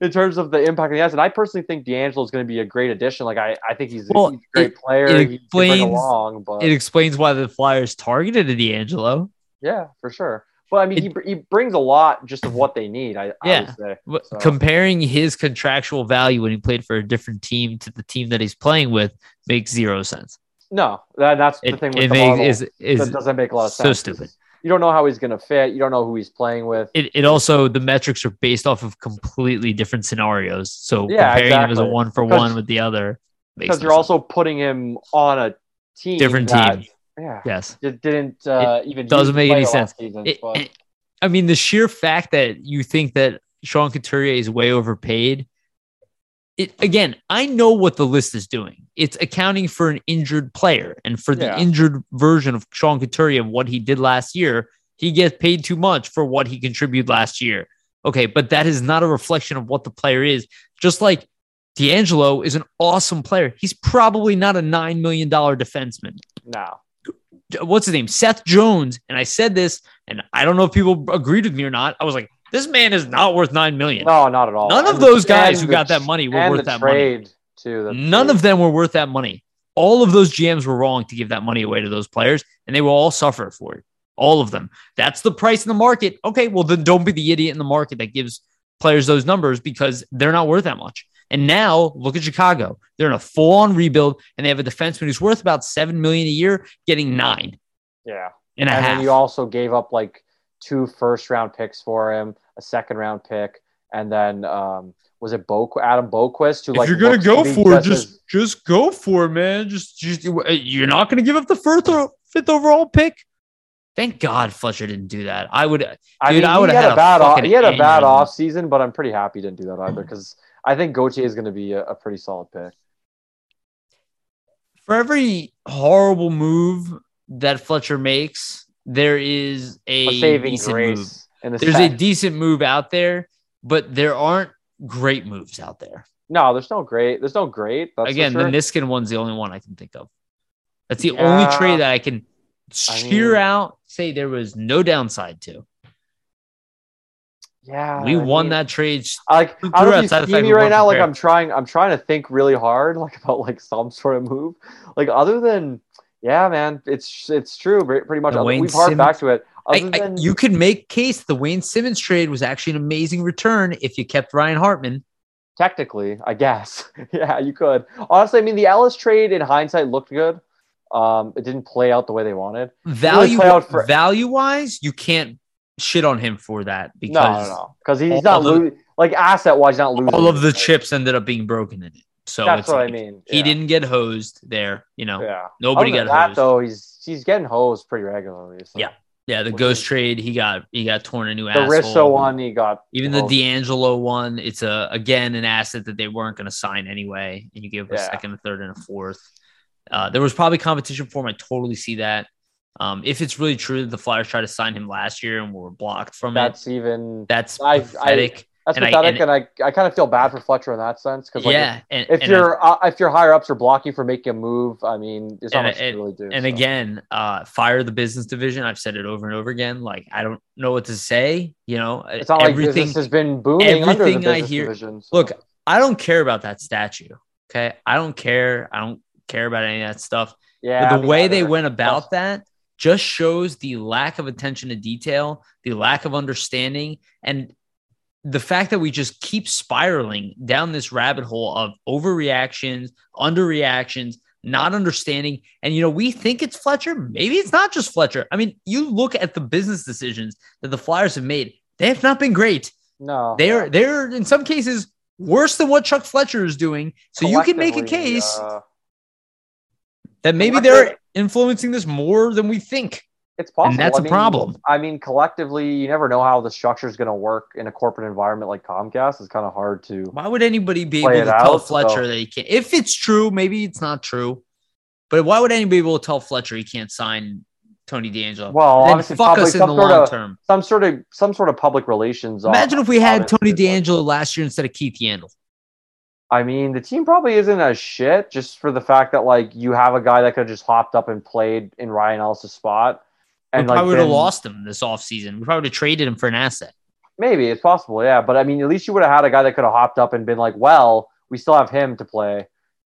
in terms of the impact he has. And I personally think D'Angelo is going to be a great addition. Like I, I think he's, Well, he's a great it- player. it he can bring explains- along, but It explains why the Flyers targeted D'Angelo. yeah, for sure. But I mean, he, he brings a lot just of what they need. I, I Yeah. would say. So- Comparing his contractual value when he played for a different team to the team that he's playing with makes zero sense. No, that, that's the thing with it the makes, model. is, that is doesn't make a lot of so sense. stupid. You don't know how he's going to fit. You don't know who he's playing with. It, it also the metrics are based off of completely different scenarios. So Yeah, comparing him as a one for one with the other makes Because you're also putting him on a team. Different team. Yeah. yes. It didn't uh, even doesn't make any sense. season, It- but- it- I mean, the sheer fact that you think that Sean Couturier is way overpaid. It again, I know what the list is doing. It's accounting for an injured player, and for the Yeah. injured version of Sean Couturier and what he did last year, he gets paid too much for what he contributed last year. Okay, but that is not a reflection of what the player is. Just like D'Angelo is an awesome player, he's probably not a nine million dollar defenseman no. What's his name? Seth Jones. And I said this, and I don't know if people agreed with me or not. I was like, this man is not worth nine million. No, not at all. None of And those guys who the got that money were worth that money. too. None trade. of them were worth that money. All of those GMs were wrong to give that money away to those players, and they will all suffer for it. All of them. That's the price in the market. Okay, well then don't be the idiot in the market that gives players those numbers because they're not worth that much. And now look at Chicago. They're in a full-on rebuild, and they have a defenseman who's worth about seven million a year, getting nine Yeah. and and then you also gave up like two first round picks for him, a second round pick, and then um, was it Bo Adam Boqvist? Who if like you're gonna go for it, just just as- just go for it, man. Just just you're not gonna give up the first or fifth overall pick. Thank God Fletcher didn't do that. I would. I dude, mean, I he would've had, had a a bad off, he had a bad off season, but I'm pretty happy he didn't do that either because I think Gauthier is going to be a, a pretty solid pick. For every horrible move that Fletcher makes, there is a, A saving decent move. grace in the There's a decent move out there, but there aren't great moves out there. no, there's no great. There's no great. That's Again, sure. the Niskanen one's the only one I can think of. That's the only trade that I can cheer mean- out, say there was no downside to. Yeah, we I won mean, that trade. Like I don't know if outside you the see me right now. Like. I'm trying. I'm trying to think really hard, like about like some sort of move. Like other than yeah, man, it's it's true. Pretty much. The Other- We've harped back to it. I, Other I- than you could make case the Wayne Simmonds trade was actually an amazing return if you kept Ryan Hartman. Technically, I guess. yeah, you could. Honestly, I mean, the Ellis trade in hindsight looked good. Um, it didn't play out the way they wanted. Value for- value wise, you can't shit on him for that No, because no, no, because he's not the- losing. Like asset wise, not losing. all of the chips ended up being broken in it. So That's what like, I mean. He didn't get hosed there. You know, Yeah. nobody got that hosed. though. He's he's getting hosed pretty regularly. So. Yeah. Yeah, the Which ghost is- trade, he got he got torn a new The asshole. Risso one, he got Even the hosed. D'Angelo one, it's a again an asset that they weren't going to sign anyway, and you give up a second, a third, and a fourth. Uh, there was probably competition for him. I totally see that. Um, if it's really true that the Flyers tried to sign him last year and were blocked from it, That's even that's I- I- pathetic. that's and I- pathetic, and- and I, I kind of feel bad for Fletcher in that sense because like, yeah, and, if and your uh, if your higher ups are blocking for making a move, I mean, there's not much really do. And so. again, uh, fire the business division. I've said it over and over again. Like I don't know what to say. You know, it's not like everything. business has been booming under the everything I business hear- division. so- Look, I don't care about that statue. Okay, I don't care. I don't care about any of that stuff. yeah, But the way they went about that just shows the lack of attention to detail, the lack of understanding, and the fact that we just keep spiraling down this rabbit hole of overreactions, underreactions, not understanding. And, you know, we think it's Fletcher. Maybe it's not just Fletcher. I mean, you look at the business decisions that the Flyers have made, they have not been great. no, They're, they're in some cases worse than what Chuck Fletcher is doing. So you can make a case uh, that maybe they're influencing this more than we think. it's possible. that's a a problem. I mean, collectively, you never know how the structure is going to work in a corporate environment like Comcast. It's kind of hard to. Why would anybody be able to tell out, Fletcher so- that he can't? If it's true, maybe it's not true. But why would anybody be able to tell Fletcher he can't sign Tony DeAngelo? Well, And obviously, fuck us in the long of term. some sort of some sort of public relations. Imagine if we had Tony DeAngelo last year instead of Keith Yandle. I mean, the team probably isn't as shit just for the fact that like you have a guy that could have just hopped up and played in Ryan Ellis' spot. We And probably like would have lost him this offseason. We probably would have traded him for an asset. Maybe it's possible, yeah. But I mean, at least you would have had a guy that could have hopped up and been like, "Well, we still have him to play,"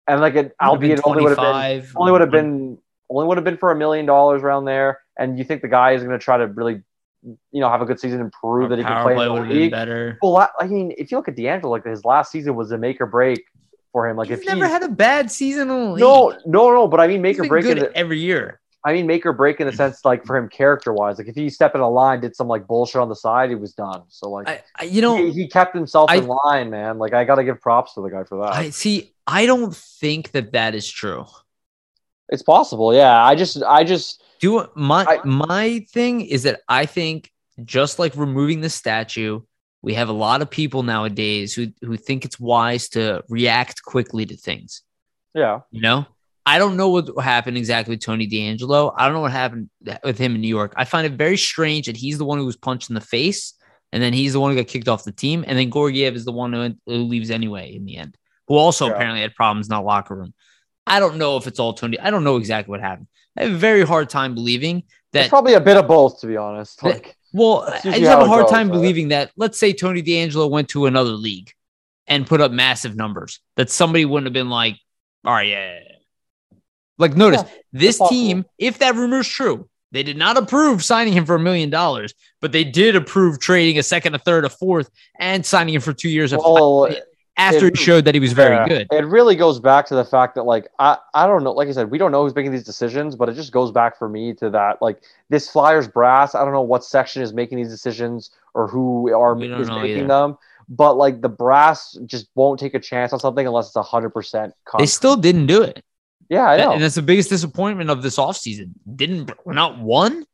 and like it, albeit it only would have been only would have been only would have been for a million dollars around there. And you think the guy is going to try to really, you know, have a good season and prove that he can play play in the league? better. Well, I- mean, if you look at DeAngelo, like his last season was a make or break for him. Like He's if never he, had a bad season in the league. no, no, no, but I mean, make He's or break. The, every year. I mean, make or break in the mm. sense like for him character wise. Like if he stepped in a line, did some like bullshit on the side, he was done. So like I, I you know, he, he kept himself I- in line, man. Like I got to give props to the guy for that. I see. I don't think that that is true. it's possible, yeah. I just, I just, Do my I- my thing is that I think just like removing the statue, we have a lot of people nowadays who who think it's wise to react quickly to things. yeah, You know, I don't know what happened exactly with Tony DeAngelo. I don't know what happened with him in New York. I find it very strange that he's the one who was punched in the face, and then he's the one who got kicked off the team, and then Georgiev is the one who, who leaves anyway in the end, who also Yeah. apparently had problems in that locker room. I don't know if it's all Tony. I don't know exactly what happened. I have a very hard time believing it's that. probably a bit of both, to be honest. that- well, I just have a hard goes, time right? believing that. Let's say Tony DeAngelo went to another league and put up massive numbers. That somebody wouldn't have been like, "All right, yeah." yeah, yeah." Like, notice Yeah, this team, if that rumor is true, they did not approve signing him for a million dollars, but they did approve trading a second, a third, a fourth, and signing him for two years of- well, after it- he showed that he was very yeah, good. It really goes back to the fact that, like, I, I don't know. Like I said, we don't know who's making these decisions, but it just goes back for me to that, like, this Flyers brass. I don't know what section is making these decisions or who are is making either. them. But like the brass just won't take a chance on something unless it's hundred percent. They still didn't do it. yeah, I know. And that's the biggest disappointment of this offseason. Didn't not one,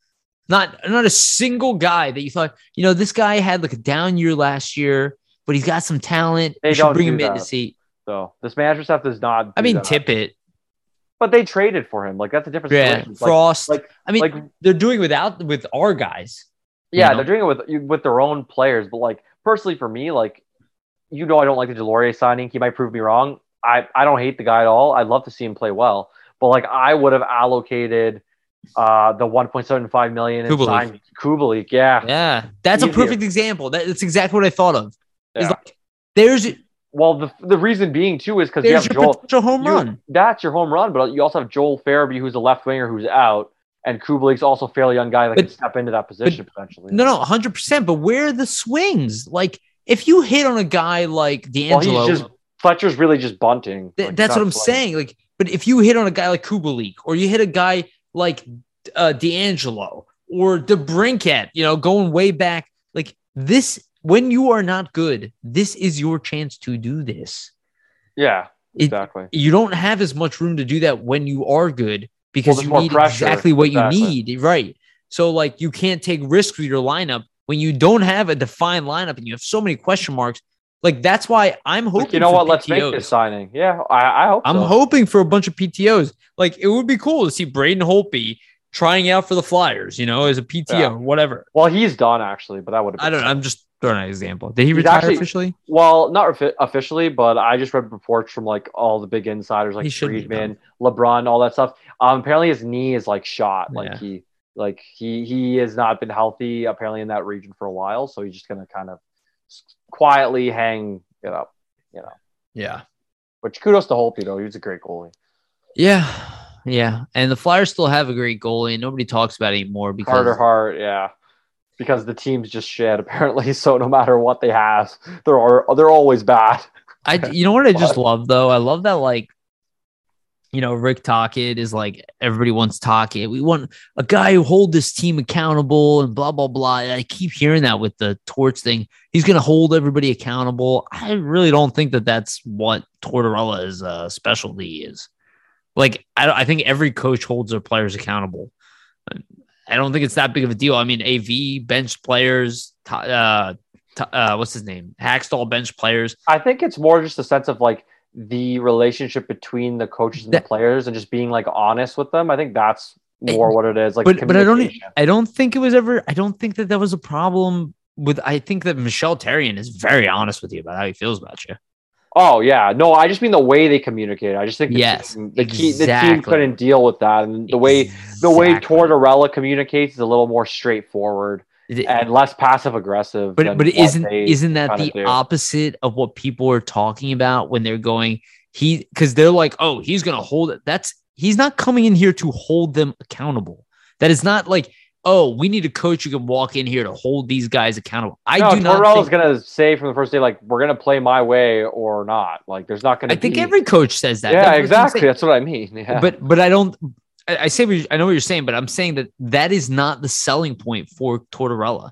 not not a single guy that you thought, you know, this guy had like a down year last year, but he's got some talent. They we should don't bring do him in to see. so this management stuff does not. I mean, that. Tippett, but they traded for him. Like that's a different yeah, situation. Like, Frost. like, I mean, like they're doing without with our guys. you yeah, know? they're doing it with with their own players. But like personally, for me, like you know, I don't like the Deslauriers signing. He might prove me wrong. I I don't hate the guy at all. I'd love to see him play well. But like I would have allocated uh the 1.75 million and Kubalik. signed Yeah. Yeah, that's a perfect example. That, that's exactly what I thought of. Yeah. like there's Well, the the reason being too is because you have Joel. home you- run. That's your home run, but you also have Joel Farabee, who's a left winger who's out, and Kubalik's also a fairly young guy that But- can step into that position potentially. No, no, hundred percent. But where are the swings? Like if you hit on a guy like Well, DeAngelo, he's just Fletcher's really just bunting. th- Like, that's what I'm saying. Like, but if you hit on a guy like Kubalik, or you hit a guy like uh, DeAngelo or DeBrincat, you know, going way back, like this, when you are not good, this is your chance to do this. Yeah, It- exactly. You don't have as much room to do that when you are good because there's you need pressure. exactly what Exactly. you need, right? So, like, you can't take risks with your lineup when you don't have a defined lineup and you have so many question marks. Like, that's why I'm hoping. Like, you know what? Let's make this signing. Yeah, I, I hope. I'm so. hoping for a bunch of PTOs. Like it would be cool to see Braden Holtby trying out for the Flyers, you know, as a PTO Yeah. whatever. Well, he's done actually, but that would have. I don't know. I'm just throwing an example. Did he He's retire actually- officially? Well, not refi- officially, but I just read reports from like all the big insiders, like Friedman, LeBrun, all that stuff. Um, apparently his knee is like shot. Like Yeah. he, like he, he has not been healthy apparently in that region for a while. So he's just gonna kind of quietly hang it up. You know, Yeah. which kudos to Holtby though. He was a great goalie. Yeah. Yeah. And the Flyers still have a great goalie and nobody talks about it anymore because Carter Hart, yeah. Because the team's just shit apparently. So no matter what they have, they're al- they're always bad. I you know what I just love though? I love that like you know, Rick Tocchet is like everybody wants Tocchet. We want a guy who hold this team accountable and blah blah blah. I keep hearing that with the Torch thing. He's going to hold everybody accountable. I really don't think that that's what Tortorella's uh, specialty is. Like I, I think every coach holds their players accountable. I don't think it's that big of a deal. I mean, AV bench players, uh, uh, what's his name? Hakstol bench players. I think it's more just a sense of like the relationship between the coaches and That- the players and just being like honest with them. I think that's more what it is. Like, but but I don't. I don't think it was ever I don't think that that was a problem with I think that Michel Therrien is very honest with you about how he feels about you. Oh yeah, no, I just mean the way they communicate. I just think the Yes, team, the, key, the team couldn't deal with that, and the way the way Exactly. Tortorella communicates is a little more straightforward and less passive aggressive. but but isn't isn't that the do. opposite of what people are talking about when they're going he because they're like oh he's gonna hold it that's he's not coming in here to hold them accountable that is not like oh we need a coach who can walk in here to hold these guys accountable I no, do not Tortorella's think, gonna say from the first day like we're gonna play my way or not. Like there's not gonna. I think every coach says that yeah, That's exactly. saying. That's what I mean. Yeah. but but I don't. I, I say what you- I know what you're saying, but I'm saying that that is not the selling point for Tortorella.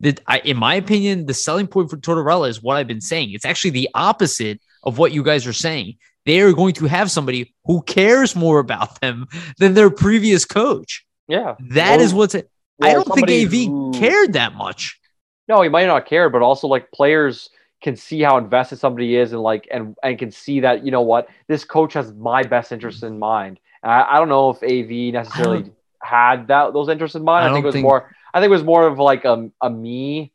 That I, in my opinion, the selling point for Tortorella is what I've been saying. It's actually the opposite of what you guys are saying. They are going to have somebody who cares more about them than their previous coach. yeah, That is Well, what's. I don't think AV who- cared that much. No, he might not care, but also like players can see how invested somebody is and like and and can see that you know what this coach has my best interest in mind. And I, I don't know if AV necessarily had that those interests in mind. I I, think it was think- more. I think it was more of like a, a me.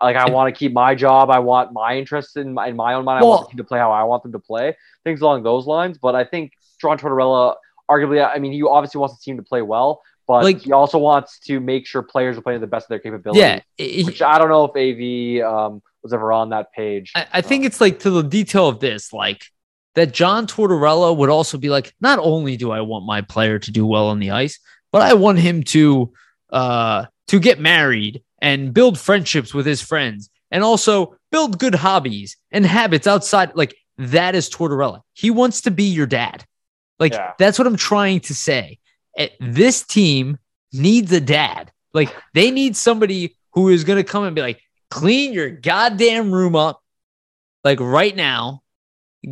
Like I want to keep my job. I want my interests in my, in my own mind. I want Well- the team to play how I want them to play. Things along those lines. But I think John Tortorella, arguably, I mean, he obviously wants the team to play well, but Like- he also wants to make sure players are playing to the best of their capabilities Yeah, it- which I don't know if AV um, was ever on that page. I, I think it's like to the detail of this, like that John Tortorella would also be like, not only do I want my player to do well on the ice, but I want him to uh to get married and build friendships with his friends and also build good hobbies and habits outside. Like that is Tortorella. He wants to be your dad. Like Yeah. that's what I'm trying to say. This team needs a dad. Like they need somebody who is going to come and be like, clean your goddamn room up like right now.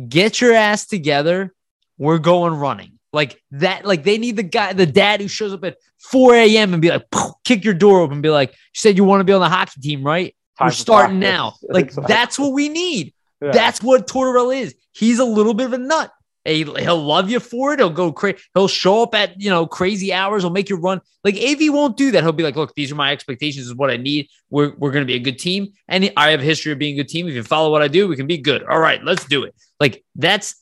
Get your ass together. We're going running. Like that, like they need the guy, the dad who shows up at 4 a.m. and be like, kick your door open and be like, You said you want to be on the hockey team, right? Time We're starting practice. now. Like Exactly. that's what we need. Yeah. That's what Tortorella is. He's a little bit of a nut. He- He'll love you for it. He'll go crazy. He'll show up at you know crazy hours. He'll make you run. Like AV won't do that. He'll be like, "Look, these are my expectations. This is what I need. We're we're going to be a good team, and I have a history of being a good team. If you follow what I do, we can be good. All right, let's do it. Like that's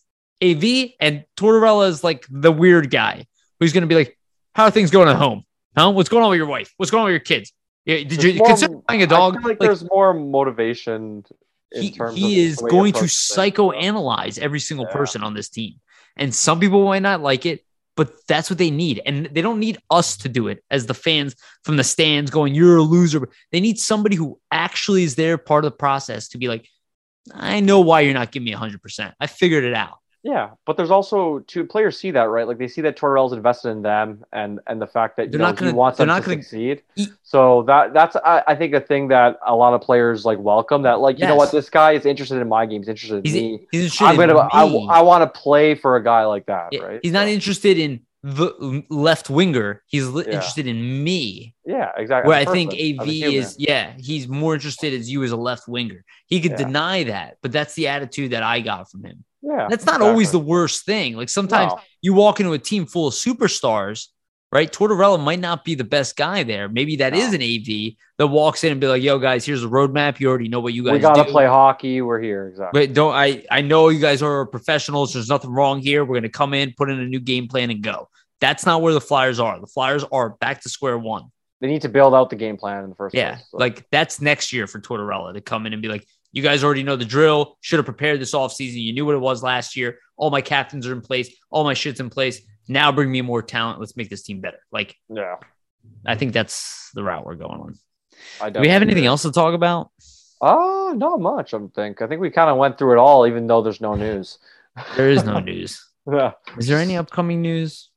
AV, and Tortorella is like the weird guy who's going to be like, "How are things going at home? Huh? What's going on with your wife? What's going on with your kids? Yeah, Did There's you more- consider buying a dog? I feel like, Like, there's more motivation. He, he is going to things. psychoanalyze every single Yeah. person on this team. And some people might not like it. but that's what they need. And they don't need us to do it as the fans from the stands going, you're a loser. They need somebody who actually is there part of the process to be like, I know why you're not giving me 100%. I figured it out. Yeah, but there's also two players see that right, like they see that Tortorella's invested in them, and and the fact that They're you know, not gonna- he wants them not to gonna succeed. So that that's I, I think a thing that a lot of players like welcome. That like you know what, this guy is interested in my games, interested in He's, me. he's interested I'm in gonna I, me. I want to play for a guy like that, Yeah, right? He's not So, interested in the mm, left winger. He's Yeah. interested in me. Yeah, exactly. Where I think person, as a AV is, yeah, he's more interested as you as a left winger. He could Yeah. deny that, but that's the attitude that I got from him. Yeah, That's not always the worst thing. Like sometimes No. you walk into a team full of superstars, right? Tortorella might not be the best guy there. Maybe that is No. an AV that walks in and be like, "Yo, guys, here's a roadmap. You already know what you guys we gotta do. play hockey. We're here, exactly. But don't I? I know you guys are professionals. There's nothing wrong here. We're gonna come in, put in a new game plan, and go. That's not where the Flyers are. The Flyers are back to square one. They need to build out the game plan in the first Yeah, place. so. like that's next year for Tortorella to come in and be like, "You guys already know the drill. Should have prepared this offseason. You knew what it was last year. All my captains are in place. All my shit's in place. Now bring me more talent. Let's make this team better." Like yeah, I think that's the route we're going on. I Do we have anything else to talk about? Uh, not much. I think. I think we kind of went through it all, even though there's no news. There is no news. Yeah. Is there any upcoming news?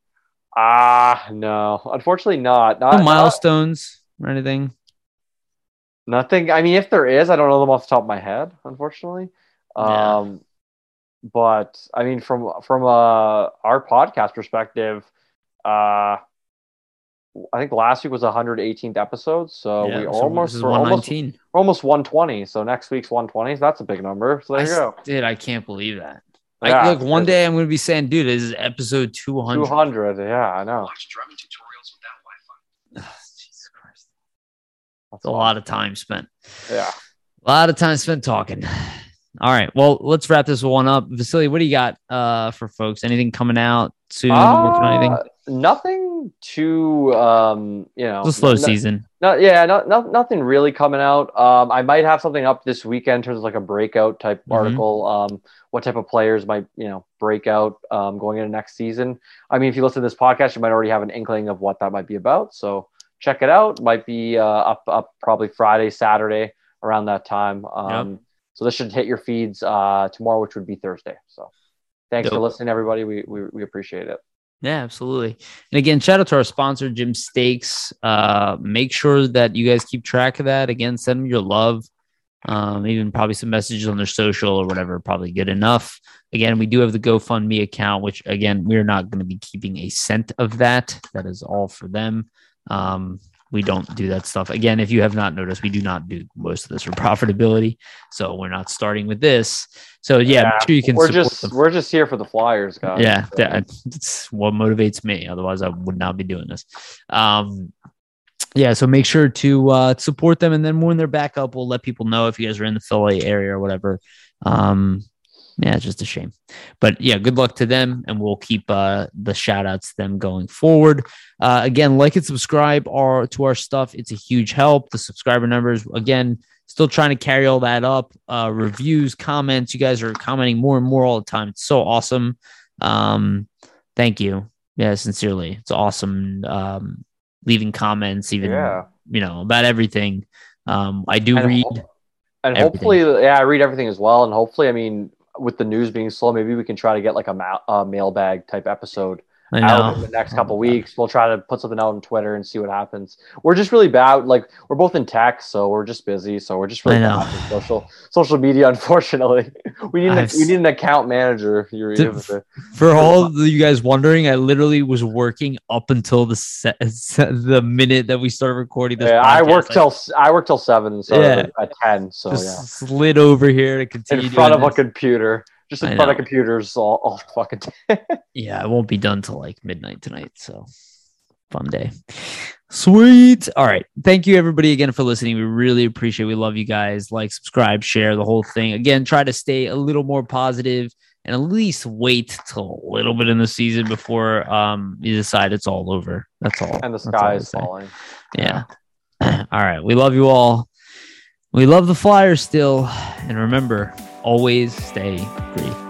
Ah, no. Unfortunately, not. Not, No not milestones or anything? Nothing. I mean, if there is, I don't know them off the top of my head. Unfortunately. Yeah. Um, but I mean, from from uh our podcast perspective, uh, I think last week was 118th episode, so Yeah, we so almost we're almost we're almost 120. So next week's 120. So that's a big number. So there you I go. Did I can't believe that. Yeah, I, look, one day I'm going to be saying, dude, this is episode 200. 200. Yeah, I know. That's It's a lot of time spent. Yeah. A lot of time spent talking. All right. Well, let's wrap this one up. Vasily, what do you got uh, for folks? Anything coming out soon? Uh, nothing too, um, you know, It's a slow no- season. No, yeah, no, no, nothing really coming out. Um, I might have something up this weekend in terms of like a breakout type Mhm. article. Um, what type of players might you know break out um, going into next season? I mean, if you listen to this podcast, you might already have an inkling of what that might be about. So check it out. Might be uh, up up probably Friday, Saturday around that time. Um, So this should hit your feeds uh, tomorrow, which would be Thursday. So thanks for listening, everybody. We, we we appreciate it. Yeah, absolutely. And again, shout out to our sponsor, Jim Steaks. Uh, make sure that you guys keep track of that. Again, send them your love. Um, even probably some messages on their social or whatever, probably good enough. Again, we do have the GoFundMe account, which again, we're not going to be keeping a cent of that. That is all for them. Um, we don't do that stuff. Again, if you have not noticed, we do not do most of this for profitability. So we're not starting with this. So yeah, make sure you can we're just them. we're just here for the Flyers, guys. Yeah, So- that, that's what motivates me. Otherwise, I would not be doing this. Um, yeah, so make sure to uh, support them, and then when they're back up, we'll let people know if you guys are in the Philly area or whatever. Um, yeah, it's just a shame, but yeah, good luck to them, and we'll keep uh, the shout outs to them going forward. Uh, again, like and subscribe our to our stuff; it's a huge help. The subscriber numbers, again, still trying to carry all that up. Uh, reviews, comments, you guys are commenting more and more all the time. It's so awesome. Um, thank you. Yeah, sincerely, it's awesome. Um, leaving comments, even Yeah. you know about everything. Um, I do And read. ho- and everything. hopefully, yeah, I read everything as well. And hopefully, I mean, with the news being slow, maybe we can try to get like a ma- mailbag type episode out in know. the next couple weeks. We'll try to put something out on Twitter and see what happens. We're just really bad. Like we're both in tech, so we're just busy. So we're just really I know. bad with social social media. Unfortunately, we need an, I've we need an account manager. You're, To- you're For all of you guys wondering, I literally was working up until the se- se- the minute that we started recording this. yeah, I worked work till I worked till seven, so Yeah. at ten. So just yeah, slid over here to continue in front of doing a computer, just in front of computers all, all fucking. day. Yeah, it won't be done till like midnight tonight. So fun day. Sweet. All right. Thank you everybody again for listening. We really appreciate it. We love you guys. Like, subscribe, share the whole thing. Again, try to stay a little more positive and at least wait till a little bit in the season before um you decide it's all over. That's all. and the sky is falling. Yeah. all right. We love you all. We love the Flyers still. And remember, always stay free.